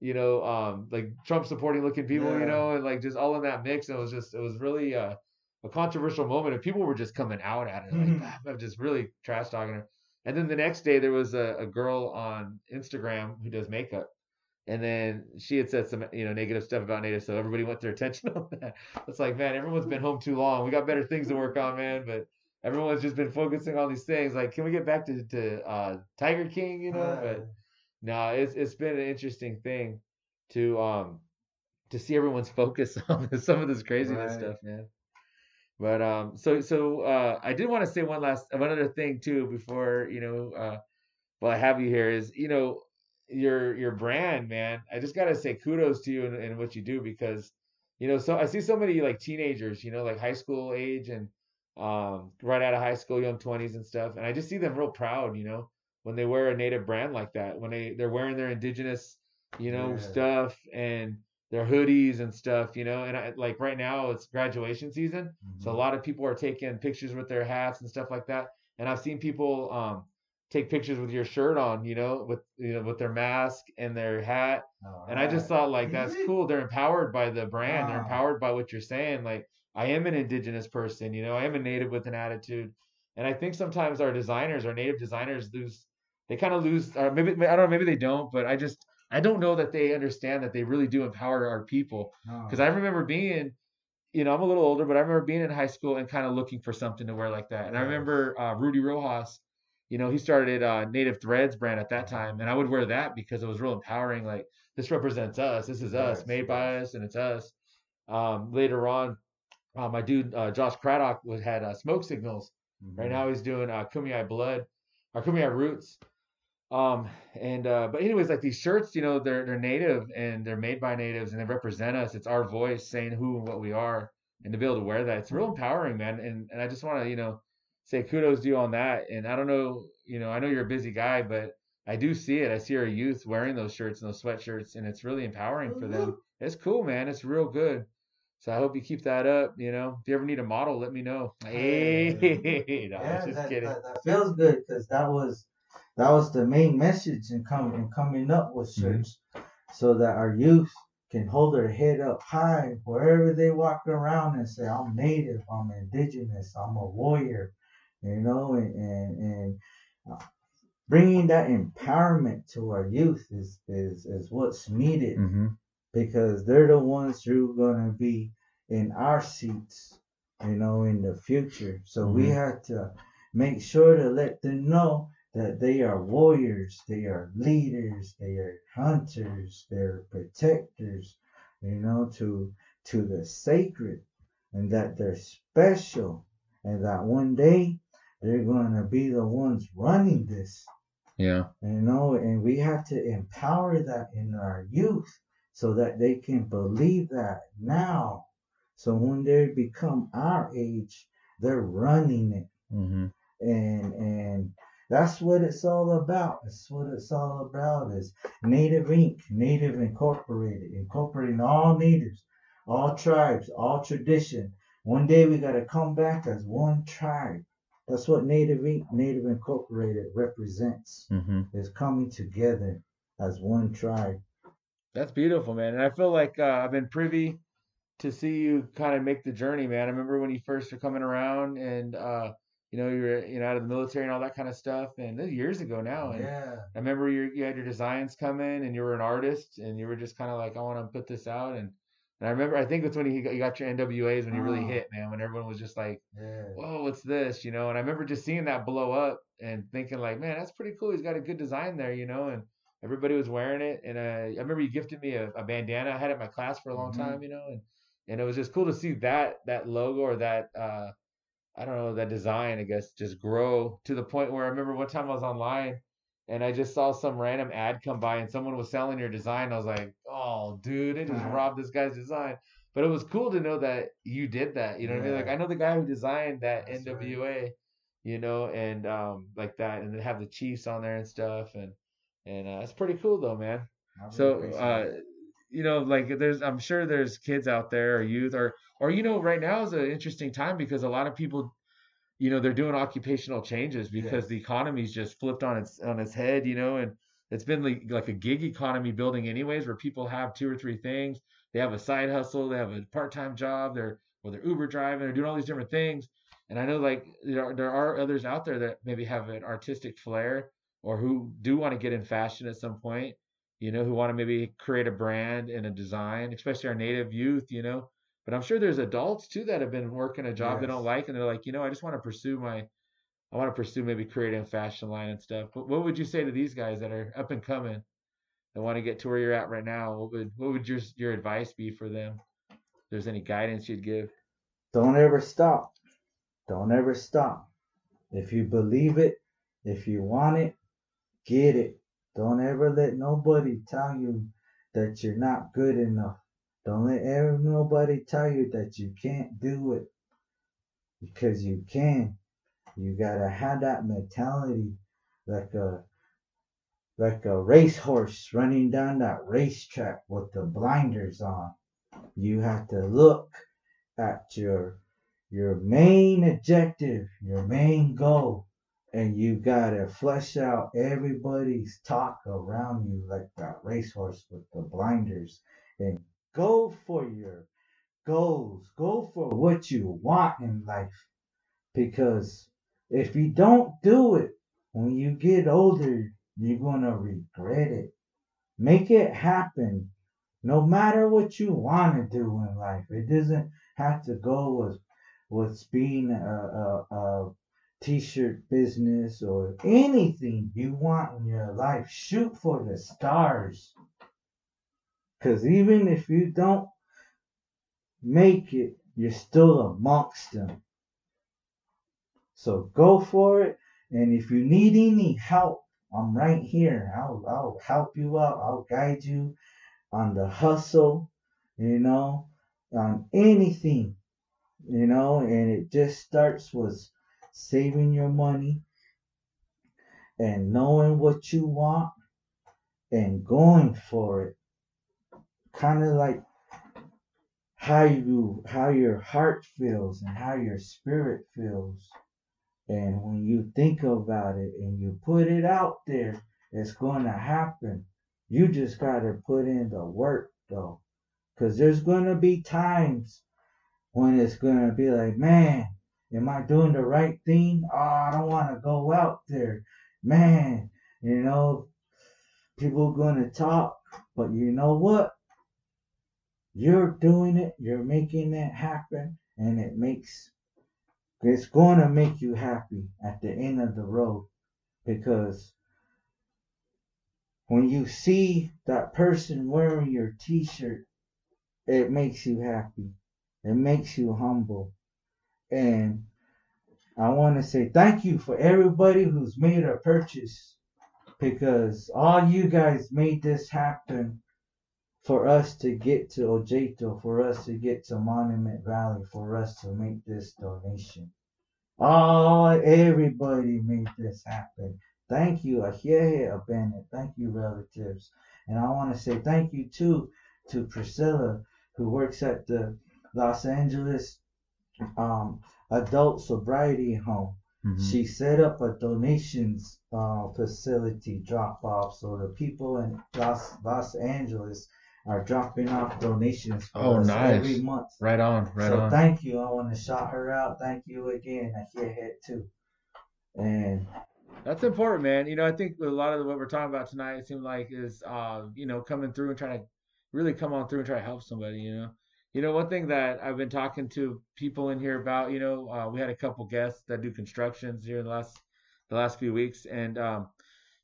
you know, um like Trump supporting looking people, you know, and like just all in that mix. And it was just it was really uh, a controversial moment, and people were just coming out at it, like Mhm. just really trash talking her. And then the next day, there was a, a girl on Instagram who does makeup. And then she had said some, you know, negative stuff about natives, so everybody went their attention on that. It's like, man, everyone's been home too long. We got better things to work on, man. But everyone's just been focusing on these things. Like, can we get back to to uh, Tiger King? You know, but no, it's it's been an interesting thing to um to see everyone's focus on some of this craziness Right. stuff, man. But um, so so uh, I did want to say one last one other thing too before you know uh, while I have you here is you know your your brand, man. I just gotta say kudos to you and, in what you do because you know so I see so many like teenagers, you know, like high school age and um right out of high school, young twenties and stuff, and I just see them real proud, you know, when they wear a native brand like that, when they they're wearing their indigenous, you know, Yeah. stuff and their hoodies and stuff, you know, and I, like right now it's graduation season, so a Mhm. lot of people are taking pictures with their hats and stuff like that. And I've seen people um, take pictures with your shirt on, you know, with you know with their mask and their hat. And I just thought like that's cool. They're empowered by the brand. They're Ah. empowered by what you're saying. Like I am an indigenous person, you know, I am a native with an attitude. And I think sometimes our designers, our native designers lose they kind of lose or maybe I don't know, maybe they don't, but I just I don't know that they understand that they really do empower our people. Because I remember being, you know, I'm a little older, but I remember being in high school and kind of looking for something to wear like that. And I remember uh, Rudy Rojas, you know, he started uh, Native Threads brand at that time, and I would wear that because it was real empowering. Like this represents us. This is us, made by us, and it's us. Um, later on, uh, my dude uh, Josh Craddock was had uh, smoke signals. Mm-hmm. Right now he's doing uh, Kumeyaay Blood or Kumeyaay Roots. Um, and uh, but anyways, like these shirts, you know, they're they're native and they're made by natives and they represent us. It's our voice saying who and what we are, and to be able to wear that, it's real empowering, man. And and I just want to you know say kudos to you on that. And I don't know, you know, I know you're a busy guy, but I do see it. I see our youth wearing those shirts and those sweatshirts, and it's really empowering for them. It's cool, man. It's real good. So I hope you keep that up. You know, if you ever need a model, let me know. Hey, no, yeah, just that, kidding. That, that feels good because that was that was the main message in coming in coming up with Mhm. so that our youth can hold their head up high wherever they walk around and say, "I'm native, I'm indigenous, I'm a warrior," you know, and and, and uh, bringing that empowerment to our youth is is is what's needed Mm-hmm. because they're the ones who are gonna be in our seats, you know, in the future. So we Mhm. have to make sure to let them know that they are warriors, they are leaders, they are hunters, they're protectors, you know, to to the sacred, and that they're special, and that one day they're gonna be the ones running this Yeah. you know, and we have to empower that in our youth so that they can believe that now. So when they become our age, they're running it. Mm-hmm. And and that's what it's all about. That's what it's all about is Native Inc., Native Incorporated, incorporating all natives, all tribes, all tradition. One day we gotta come back as one tribe. That's what Native Inc., Native Incorporated represents Mm-hmm. is coming together as one tribe. That's beautiful, man. And I feel like uh, I've been privy to see you kind of make the journey, man. I remember when you first were coming around and uh, you know, you're you know out of the military and all that kind of stuff. And this years ago now. And Yeah. I remember you you had your designs come in and you were an artist and you were just kind of like, I want to put this out. And and I remember I think it's when you got, you got your NWAs when you really Oh. hit, man. When everyone was just like, Yeah. whoa, what's this? You know, and I remember just seeing that blow up and thinking like, man, that's pretty cool. He's got a good design there, you know, and everybody was wearing it. And uh, I remember you gifted me a, a bandana. I had it in my class for a long Mhm. time, you know, and and it was just cool to see that that logo or that uh, I don't know that design, I guess, just grow to the point where I remember one time I was online and I just saw some random ad come by and someone was selling your design. I was like, oh, dude, they just Uh-huh. robbed this guy's design. But it was cool to know that you did that. You know what I mean? Like I know the guy who designed that That's right. NWA, you know, and um like that, and they have the Chiefs on there and stuff, and and uh, it's pretty cool though, man. Really So uh, you know, like there's I'm sure there's kids out there or youth or or you know, right now is an interesting time because a lot of people you know they're doing occupational changes because Yes. the economy's just flipped on its on its head you know and it's been like, like a gig economy building anyways where people have two or three things. They have a side hustle they have a part-time job they're or they're uber driving they're doing all these different things. And i know like there are, there are others out there that maybe have an artistic flair or who do want to get in fashion at some point you know who want to maybe create a brand and a design especially our native youth you know but I'm sure there's adults too that have been working a job they don't like, and they're like, you know, I just want to pursue my, I want to pursue maybe creating a fashion line and stuff. What, what would you say to these guys that are up and coming, that want to get to where you're at right now? What would what would your your advice be for them? If there's any guidance you'd give? Don't ever stop. Don't ever stop. If you believe it, if you want it, get it. Don't ever let nobody tell you that you're not good enough. Don't let ever nobody tell you that you can't do it. Because you can. You gotta have that mentality like a like a racehorse running down that racetrack with the blinders on. You have to look at your your main objective, your main goal, and you gotta flesh out everybody's talk around you like that racehorse with the blinders and go for your goals. Go for what you want in life. Because if you don't do it when you get older, you're gonna regret it. Make it happen. No matter what you want to do in life, it doesn't have to go with with being a, a, a t-shirt business or anything you want in your life. Shoot for the stars. Cause even if you don't make it, you're still amongst them. So go for it. And if you need any help, I'm right here. I'll, I'll help you out. I'll guide you on the hustle, you know, on anything, you know, and it just starts with saving your money and knowing what you want and going for it. Kind of like how you how your heart feels and how your spirit feels. And when you think about it and you put it out there, it's going to happen. You just got to put in the work though. Cause there's going to be times when it's going to be like, man, am I doing the right thing? Oh, I don't want to go out there. Man, you know, people going to talk, but you know what? You're doing it, you're making it happen, and it makes it's going to make you happy at the end of the road. Because when you see that person wearing your t-shirt it makes you happy. It makes you humble. And i want to say thank you for everybody who's made a purchase because all you guys made this happen for us to get to Ojito, for us to get to Monument Valley, for us to make this donation. Oh, everybody made this happen. Thank you, Ahéhee' Bennett. Thank you, relatives. And I want to say thank you too to Priscilla, who works at the Los Angeles um, Adult Sobriety Home. Mm-hmm. She set up a donations uh, facility drop off so the people in Los, Los Angeles are dropping off donations for oh, us nice. every month. Right on, right so on. So thank you. I want to shout her out. Thank you again. I hear it too. And that's important, man. You know, I think a lot of what we're talking about tonight, it seems like is, uh, you know, coming through and trying to really come on through and try to help somebody. You know, you know, one thing that I've been talking to people in here about, you know, uh, we had a couple guests that do constructions here in the last the last few weeks, and um,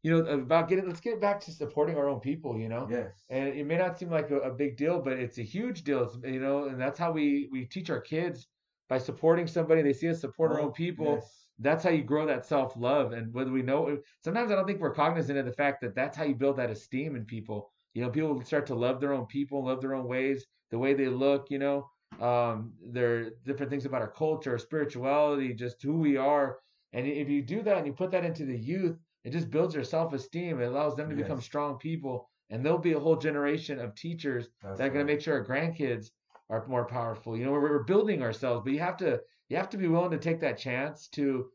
you know, about getting let's get back to supporting our own people. You know, yes. And it may not seem like a, a big deal, but it's a huge deal. It's, you know, and that's how we we teach our kids by supporting somebody. They see us support oh, our own people. Yes. That's how you grow that self love. And whether we know, sometimes I don't think we're cognizant of the fact that that's how you build that esteem in people. You know, people start to love their own people, love their own ways, the way they look, you know, um, there are different things about our culture, our spirituality, just who we are. And if you do that and you put that into the youth, it just builds their self esteem. It allows them to yes. become strong people. And there'll be a whole generation of teachers That's that are right. going to make sure our grandkids are more powerful. You know, we're, we're building ourselves, but you have to you have to be willing to take that chance to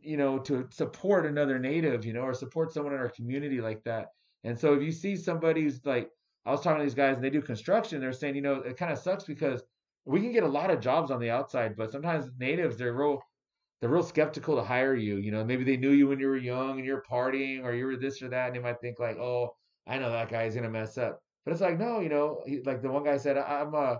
you know to support another native, you know, or support someone in our community like that. And so if you see somebody who's like I was talking to these guys and they do construction. They're saying, you know, it kind of sucks because we can get a lot of jobs on the outside, but sometimes natives they're real they're real skeptical to hire you. You know, maybe they knew you when you were young and you're partying or you were this or that, and they might think like, oh, I know that guy's gonna mess up. But it's like, no, you know, he, like the one guy said, I'm uh,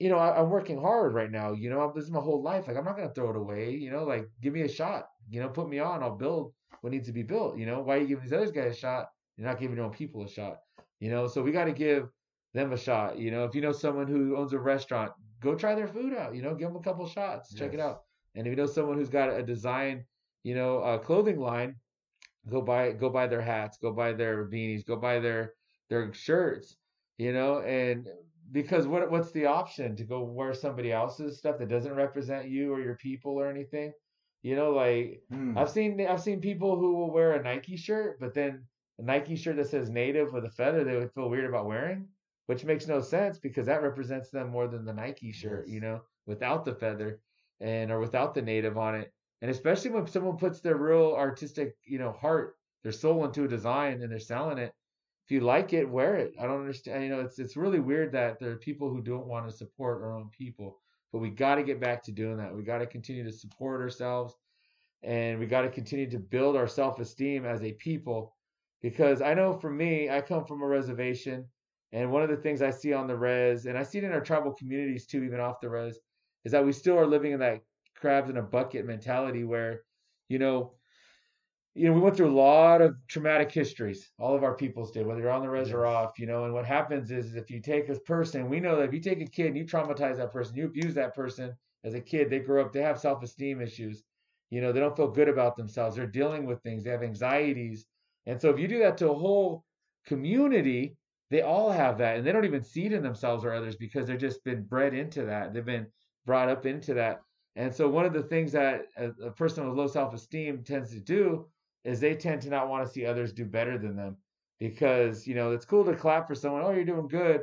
you know, I, am working hard right now. You know, this is my whole life. Like I'm not gonna throw it away. You know, like give me a shot. You know, put me on. I'll build what needs to be built. You know, why are you giving these other guys a shot? You're not giving your own people a shot. You know, so we got to give them a shot. You know, if you know someone who owns a restaurant, go try their food out. You know, give them a couple shots, yes. check it out. And if you know someone who's got a design, you know, a clothing line, go buy go buy their hats, go buy their beanies, go buy their their shirts. You know, and because what what's the option to go wear somebody else's stuff that doesn't represent you or your people or anything? You know, like mm. I've seen I've seen people who will wear a Nike shirt, but then a Nike shirt that says native with a feather they would feel weird about wearing, which makes no sense because that represents them more than the Nike shirt, yes. you know, without the feather and or without the native on it. And especially when someone puts their real artistic, you know, heart, their soul into a design and they're selling it. If you like it, wear it. I don't understand. You know, it's it's really weird that there are people who don't want to support our own people. But we got to get back to doing that. We got to continue to support ourselves and we got to continue to build our self-esteem as a people because I know for me, I come from a reservation, and one of the things I see on the res, and I see it in our tribal communities too, even off the res, is that we still are living in that crabs in a bucket mentality where, you know, you know, we went through a lot of traumatic histories. All of our peoples did, whether you're on the res or off, you know. And what happens is, is if you take a person, we know that if you take a kid and you traumatize that person, you abuse that person as a kid, they grow up, they have self esteem issues. You know, they don't feel good about themselves. They're dealing with things, they have anxieties. And so if you do that to a whole community, they all have that. And they don't even see it in themselves or others because they've just been bred into that. They've been brought up into that. And so one of the things that a, person with low self esteem tends to do is they tend to not want to see others do better than them because you know it's cool to clap for someone oh you're doing good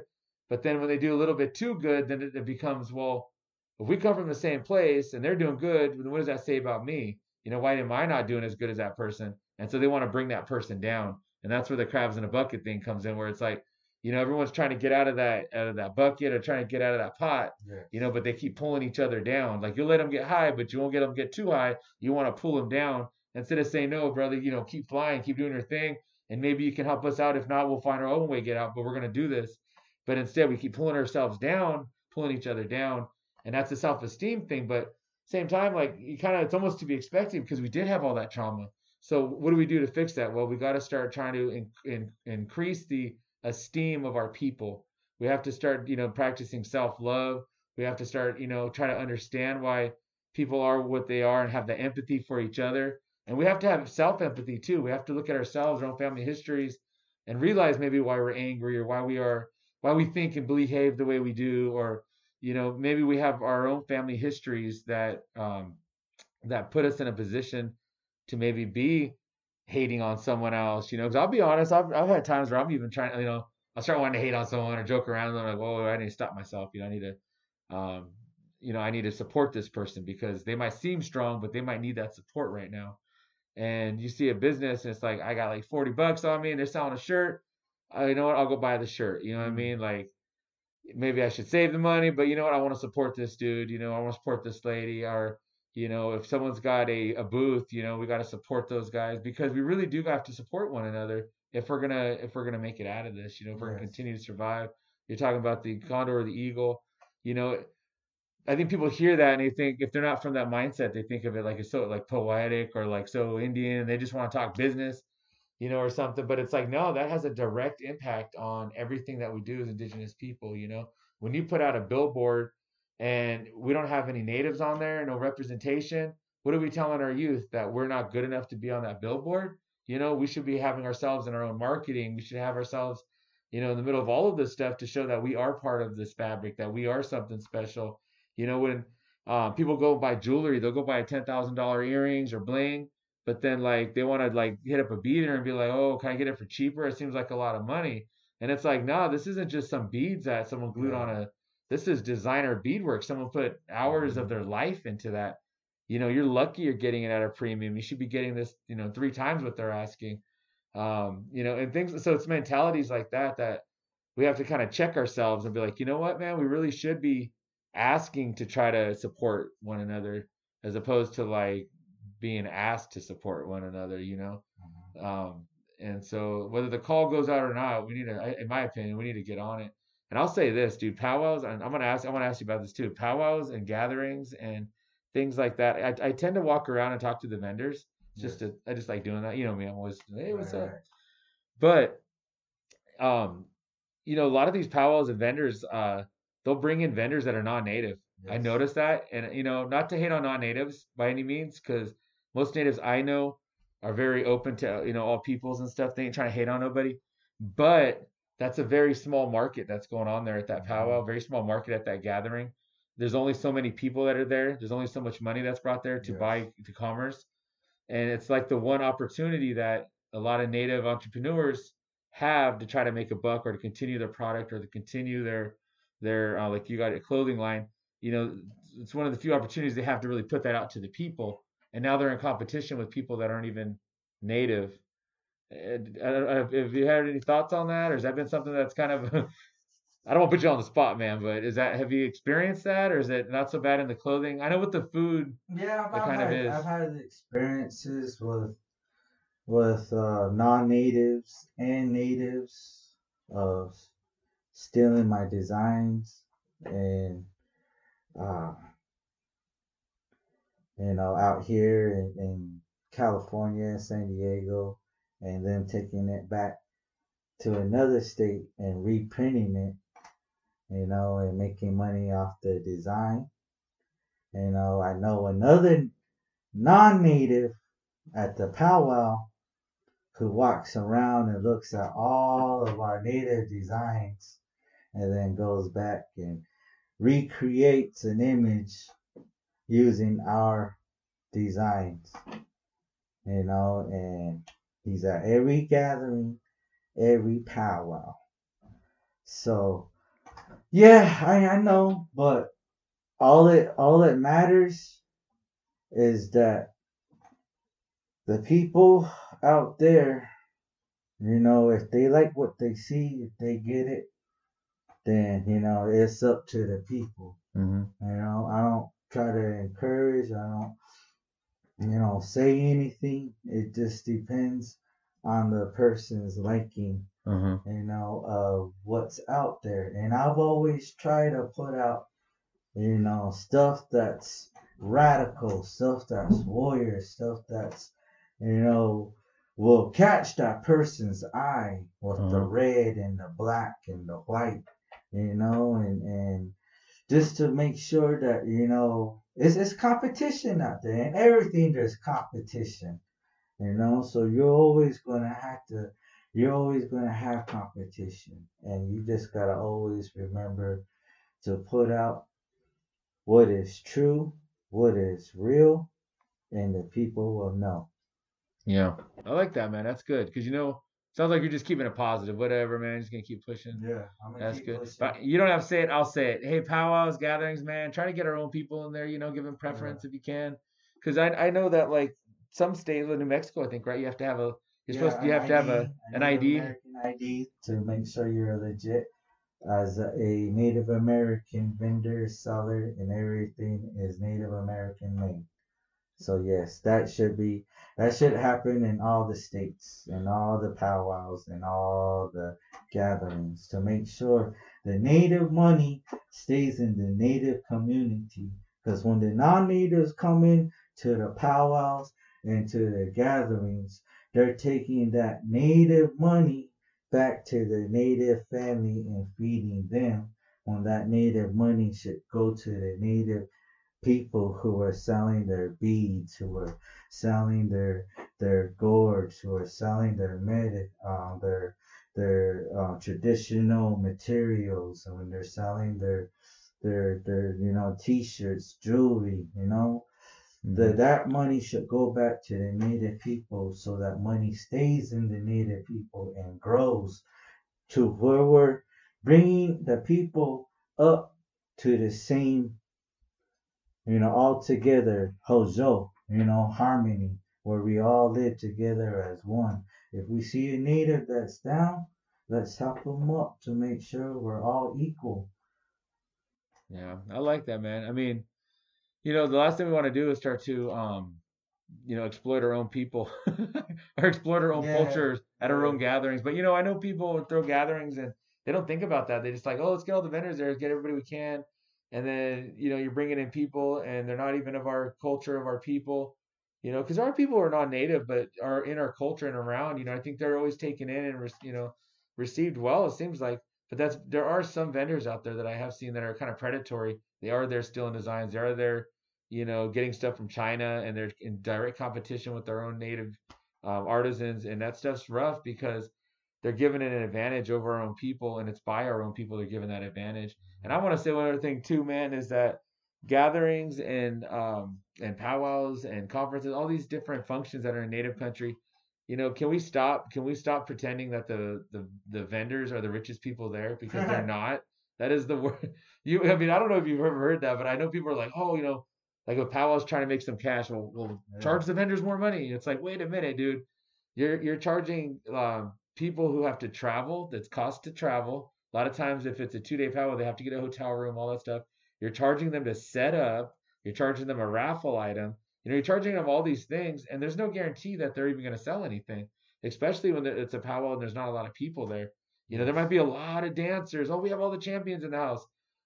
but then when they do a little bit too good then it, it becomes well if we come from the same place and they're doing good then what does that say about me? You know why am i not doing as good as that person? And so they want to bring that person down. And that's where the crabs in a bucket thing comes in where it's like you know everyone's trying to get out of that out of that bucket or trying to get out of that pot yeah. you know but they keep pulling each other down. Like you'll let them get high but you won't get them get too high. You want to pull them down. Instead of saying no brother you know keep flying keep doing your thing and maybe you can help us out. If not we'll find our own way to get out but we're going to do this. But instead we keep pulling ourselves down pulling each other down and that's a self-esteem thing but same time like you kind of it's almost to be expected because we did have all that trauma. So what do we do to fix that? Well we got to start trying to in, in, increase the esteem of our people. We have to start you know practicing self-love. We have to start you know try to understand why people are what they are and have the empathy for each other. And we have to have self empathy too. We have to look at ourselves, our own family histories, and realize maybe why we're angry or why we are, why we think and behave the way we do, or you know, maybe we have our own family histories that um, that put us in a position to maybe be hating on someone else. You know, because I'll be honest, I've I've had times where I'm even trying, you know, I start wanting to hate on someone or joke around. And I'm like, whoa, I need to stop myself. You know, I need to, um, you know, I need to support this person because they might seem strong, but they might need that support right now and you see a business and it's like I got like 40 bucks on me and they're selling a shirt, uh, you know what? I'll go buy the shirt. You know what I mm-hmm. mean? Like maybe I should save the money, but you know what? I want to support this dude. You know, I want to support this lady. Or you know, if someone's got a, a booth, you know, we got to support those guys because we really do have to support one another if we're gonna if we're gonna make it out of this. You know, if we're gonna continue to survive. You're talking about the condor or the eagle. You know, I think people hear that and they think if they're not from that mindset, they think of it like it's so like poetic or like so Indian. And they just want to talk business, you know, or something. But it's like no, that has a direct impact on everything that we do as Indigenous people. You know, when you put out a billboard and we don't have any natives on there, no representation, what are we telling our youth that we're not good enough to be on that billboard? You know, we should be having ourselves in our own marketing. We should have ourselves, you know, in the middle of all of this stuff to show that we are part of this fabric, that we are something special you know, when uh, people go buy jewelry, they'll go buy a ten thousand dollar earrings or bling, but then like they want to like hit up a beater and be like, oh, can I get it for cheaper? It seems like a lot of money, and it's like, no, this isn't just some beads that someone glued yeah. on a. This is designer beadwork. Someone put hours of their life into that. You know, you're lucky you're getting it at a premium. You should be getting this, you know, three times what they're asking. Um, you know, and things. So it's mentalities like that that we have to kind of check ourselves and be like, you know what, man, we really should be asking to try to support one another as opposed to like being asked to support one another, you know? Mm-hmm. Um, and so whether the call goes out or not, we need to, in my opinion, we need to get on it. And I'll say this, dude, powwows, and I'm gonna ask, I want to ask you about this too. Powwows and gatherings and things like that. I, I tend to walk around and talk to the vendors. Just to, I just like doing that. You know me, I'm always, hey, what's right, up? Right. But, um, you know, a lot of these powwows and vendors, uh, they'll bring in vendors that are non-native. Yes. I noticed that, and you know, not to hate on non-natives by any means, because most natives I know are very open to you know all peoples and stuff. They ain't trying to hate on nobody, but that's a very small market that's going on there at that powwow. Very small market at that gathering. There's only so many people that are there. There's only so much money that's brought there to yes. buy to commerce, and it's like the one opportunity that a lot of native entrepreneurs have to try to make a buck or to continue their product or to continue their their uh, like you got a clothing line you know it's one of the few opportunities they have to really put that out to the people and now they're in competition with people that aren't even native have you had any thoughts on that or has that been something that's kind of I don't want to put you on the spot, man, but is that have you experienced that, or is it not so bad in the clothing? I know with the food, yeah, I've, kind had, of is. I've had experiences with with uh, non-natives and natives of stealing my designs and uh, you know out here in, in California, San Diego, and then taking it back to another state and reprinting it, you know, and making money off the design. You know, I know another non-native at the powwow who walks around and looks at all of our native designs and then goes back and recreates an image using our designs. You know, and he's at every gathering, every powwow. So yeah, I, I know, but all it all that matters is that the people out there, you know, if they like what they see, if they get it, then you know it's up to the people. Mm-hmm. You know, I don't try to encourage. I don't, you know, say anything. It just depends on the person's liking. Mm-hmm. You know, of what's out there. And I've always tried to put out, you know, stuff that's radical, stuff that's warrior, stuff that's, you know, will catch that person's eye with the Uh-huh. red and the black and the white, you know, and and just to make sure that you know it's it's competition out there and everything there's competition, you know. So you're always gonna have to, you're always gonna have competition, and you just gotta always remember to put out what is true, what is real, and the people will know. Yeah. I like that, man. That's good. Because, you know, sounds like you're just keeping it positive. Whatever, man. Just to keep pushing. Yeah, That's good. But you don't have to say it. I'll say it. Hey, powwows, gatherings, man. Try to get our own people in there. You know, give them preference if you can. Because I I know that like some states, like New Mexico, I think, right? You have to have a. You're supposed. To, you have to have a an ID. American ID to make sure you're legit as a Native American vendor, seller, and everything is Native American made. So yes, that should be that should happen in all the states and all the powwows and all the gatherings to make sure the native money stays in the native community. Because when the non-natives come in to the powwows and to the gatherings, they're taking that native money back to the native family and feeding them when that native money should go to the native people who are selling their beads, who are selling their their gourds, who are selling their med um, their their uh, traditional materials, and when they're selling their their their you know t-shirts, jewelry, you know, the, that money should go back to the native people so that money stays in the native people and grows to where we're bringing the people up to the same, you know, all together, Hózhó, you know, harmony, where we all live together as one. If we see a native that's down, let's help them up to make sure we're all equal. Yeah, I like that, man. I mean, you know, the last thing we want to do is start to, um, you know, exploit our own people or exploit our own Yeah. cultures at our own gatherings. But you know, I know people throw gatherings and they don't think about that. They just like, oh, let's get all the vendors there, get everybody we can, and then you know, you're bringing in people and they're not even of our culture, of our people. You know, because our people are non-native, but are in our culture and around. You know, I think they're always taken in and you know received well. It seems like, but that's there are some vendors out there that I have seen that are kind of predatory. They are there still in designs. They are there, you know, getting stuff from China, and they're in direct competition with their own native um, artisans, and that stuff's rough because they're giving it an advantage over our own people, and it's by our own people they're given that advantage. And I want to say one other thing too, man, is that gatherings and um, and powwows and conferences, all these different functions that are in native country, you know, can we stop? Can we stop pretending that the the the vendors are the richest people there because they're not? That is the word. You, I mean, I don't know if you've ever heard that, but I know people are like, oh, you know, like if powwow's trying to make some cash, we'll, we'll Yeah. charge the vendors more money. It's like, wait a minute, dude, you're you're charging um, people who have to travel. That's cost to travel. A lot of times, if it's a two day powwow, they have to get a hotel room, all that stuff. You're charging them to set up. You're charging them a raffle item. You know, you're charging them all these things, and there's no guarantee that they're even going to sell anything, especially when it's a powwow and there's not a lot of people there. You know, there might be a lot of dancers. Oh, we have all the champions in the house.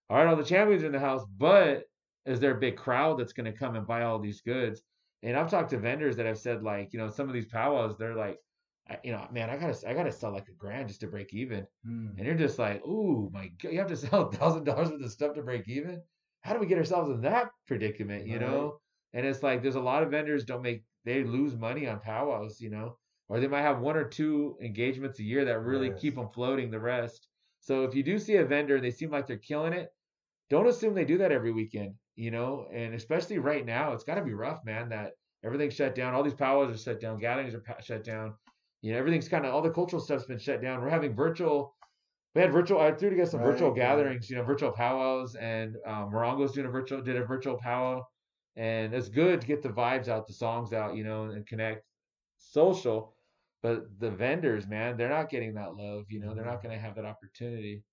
All right, all the champions are in the house, but is there a big crowd that's going to come and buy all these goods? And I've talked to vendors that have said like, you know, some of these powwows, they're like, I, you know, man, I gotta, I gotta sell like a grand just to break even. Mm. And you're just like, ooh, my god, you have to sell a thousand dollars worth of stuff to break even. How do we get ourselves in that predicament? You Right. know? And it's like there's a lot of vendors don't make they lose money on powwows, you know, or they might have one or two engagements a year that really Yes. keep them floating the rest. So if you do see a vendor and they seem like they're killing it, don't assume they do that every weekend, you know, and especially right now, it's got to be rough, man, that everything's shut down. All these powwows are shut down, gatherings are pa- shut down. You know, everything's kind of all the cultural stuff's been shut down. We're having virtual. We had virtual. I threw together some virtual Right, right. gatherings, you know, virtual powwows, and um, Morongo's doing a virtual, did a virtual powwow, and it's good to get the vibes out, the songs out, you know, and connect. Social, but the vendors, man, they're not getting that love. You know, they're not going to have that opportunity.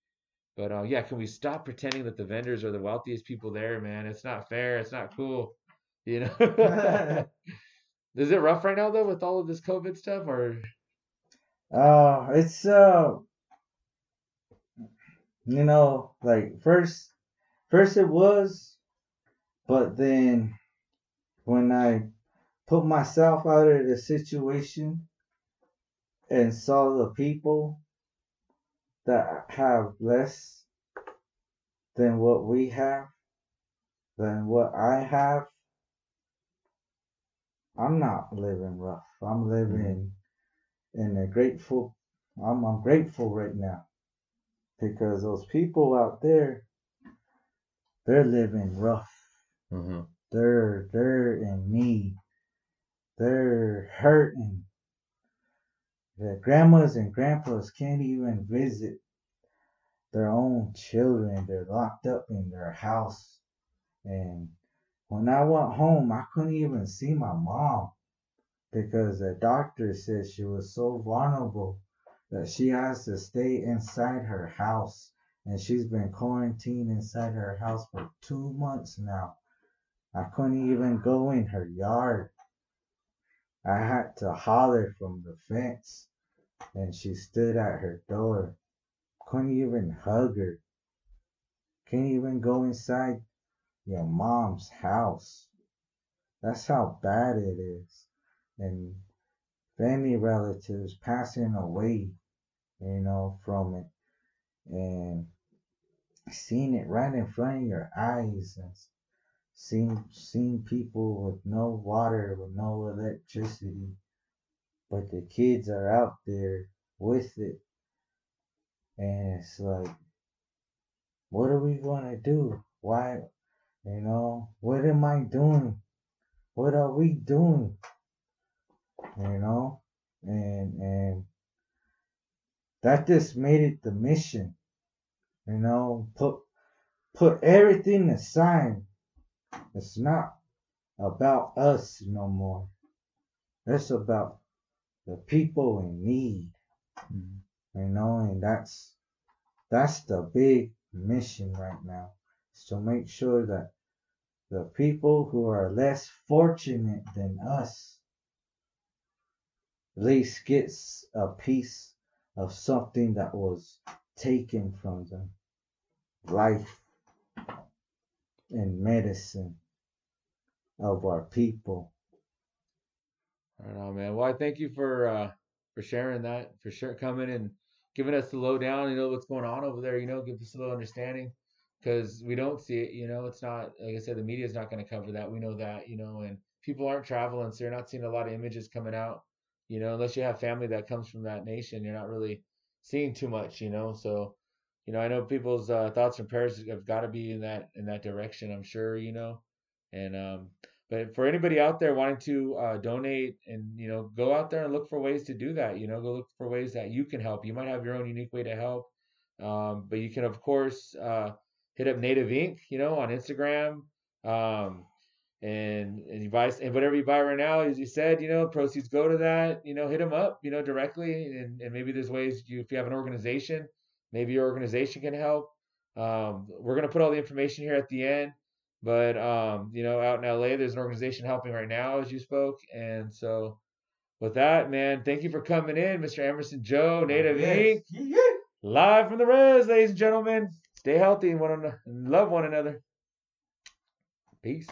But uh, yeah, can we stop pretending that the vendors are the wealthiest people there, man? It's not fair. It's not cool. You know. Is it rough right now though with all of this COVID stuff, or Uh, it's uh, you know, like first, first it was, but then when I put myself out of the situation and saw the people that have less than what we have, than what I have, I'm not living rough. I'm living in a grateful. I'm I'm grateful right now because those people out there, they're living rough. Mm-hmm. They're they're in need. They're hurting. The grandmas and grandpas can't even visit their own children. They're locked up in their house. And when I went home, I couldn't even see my mom because the doctor said she was so vulnerable that she has to stay inside her house. And she's been quarantined inside her house for two months now. I couldn't even go in her yard. I had to holler from the fence, and she stood at her door. Couldn't even hug her. Can't even go inside your mom's house. That's how bad it is. And family relatives passing away, you know, from it. And seeing it right in front of your eyes and seeing seeing people with no water, with no electricity, but the kids are out there with it. And it's like, what are we gonna do? Why, you know, what am I doing? What are we doing? You know, and and that just made it the mission. You know, put put everything aside. It's not about us no more. It's about the people in need. Mm-hmm. You know, and that's that's the big mission right now. Is to make sure that the people who are less fortunate than us least gets a piece of something that was taken from them. Life and medicine of our people. I don't know, man. Well, I thank you for uh for sharing that, for sure coming and giving us the lowdown. You know what's going on over there. You know, give us a little understanding because we don't see it. You know, it's not like I said, the media is not going to cover that. We know that. You know, and people aren't traveling, so you're not seeing a lot of images coming out. You know, unless you have family that comes from that nation, you're not really seeing too much. You know, so you know, I know people's uh, thoughts and prayers have got to be in that in that direction. I'm sure. You know, and um, but for anybody out there wanting to uh, donate and you know go out there and look for ways to do that, you know, go look for ways that you can help. You might have your own unique way to help, um, but you can of course uh, hit up Native Inc. You know on Instagram, um, and and you buy and whatever you buy right now, as you said, you know, proceeds go to that. You know, hit them up, you know, directly, and, and maybe there's ways you if you have an organization, maybe your organization can help. Um, we're gonna put all the information here at the end. But um, you know, out in LA, there's an organization helping right now, as you spoke. And so, with that, man, thank you for coming in, Mr. Emerson Joe, Native Inc. Live from the res, ladies and gentlemen. Stay healthy and one and love one another. Peace.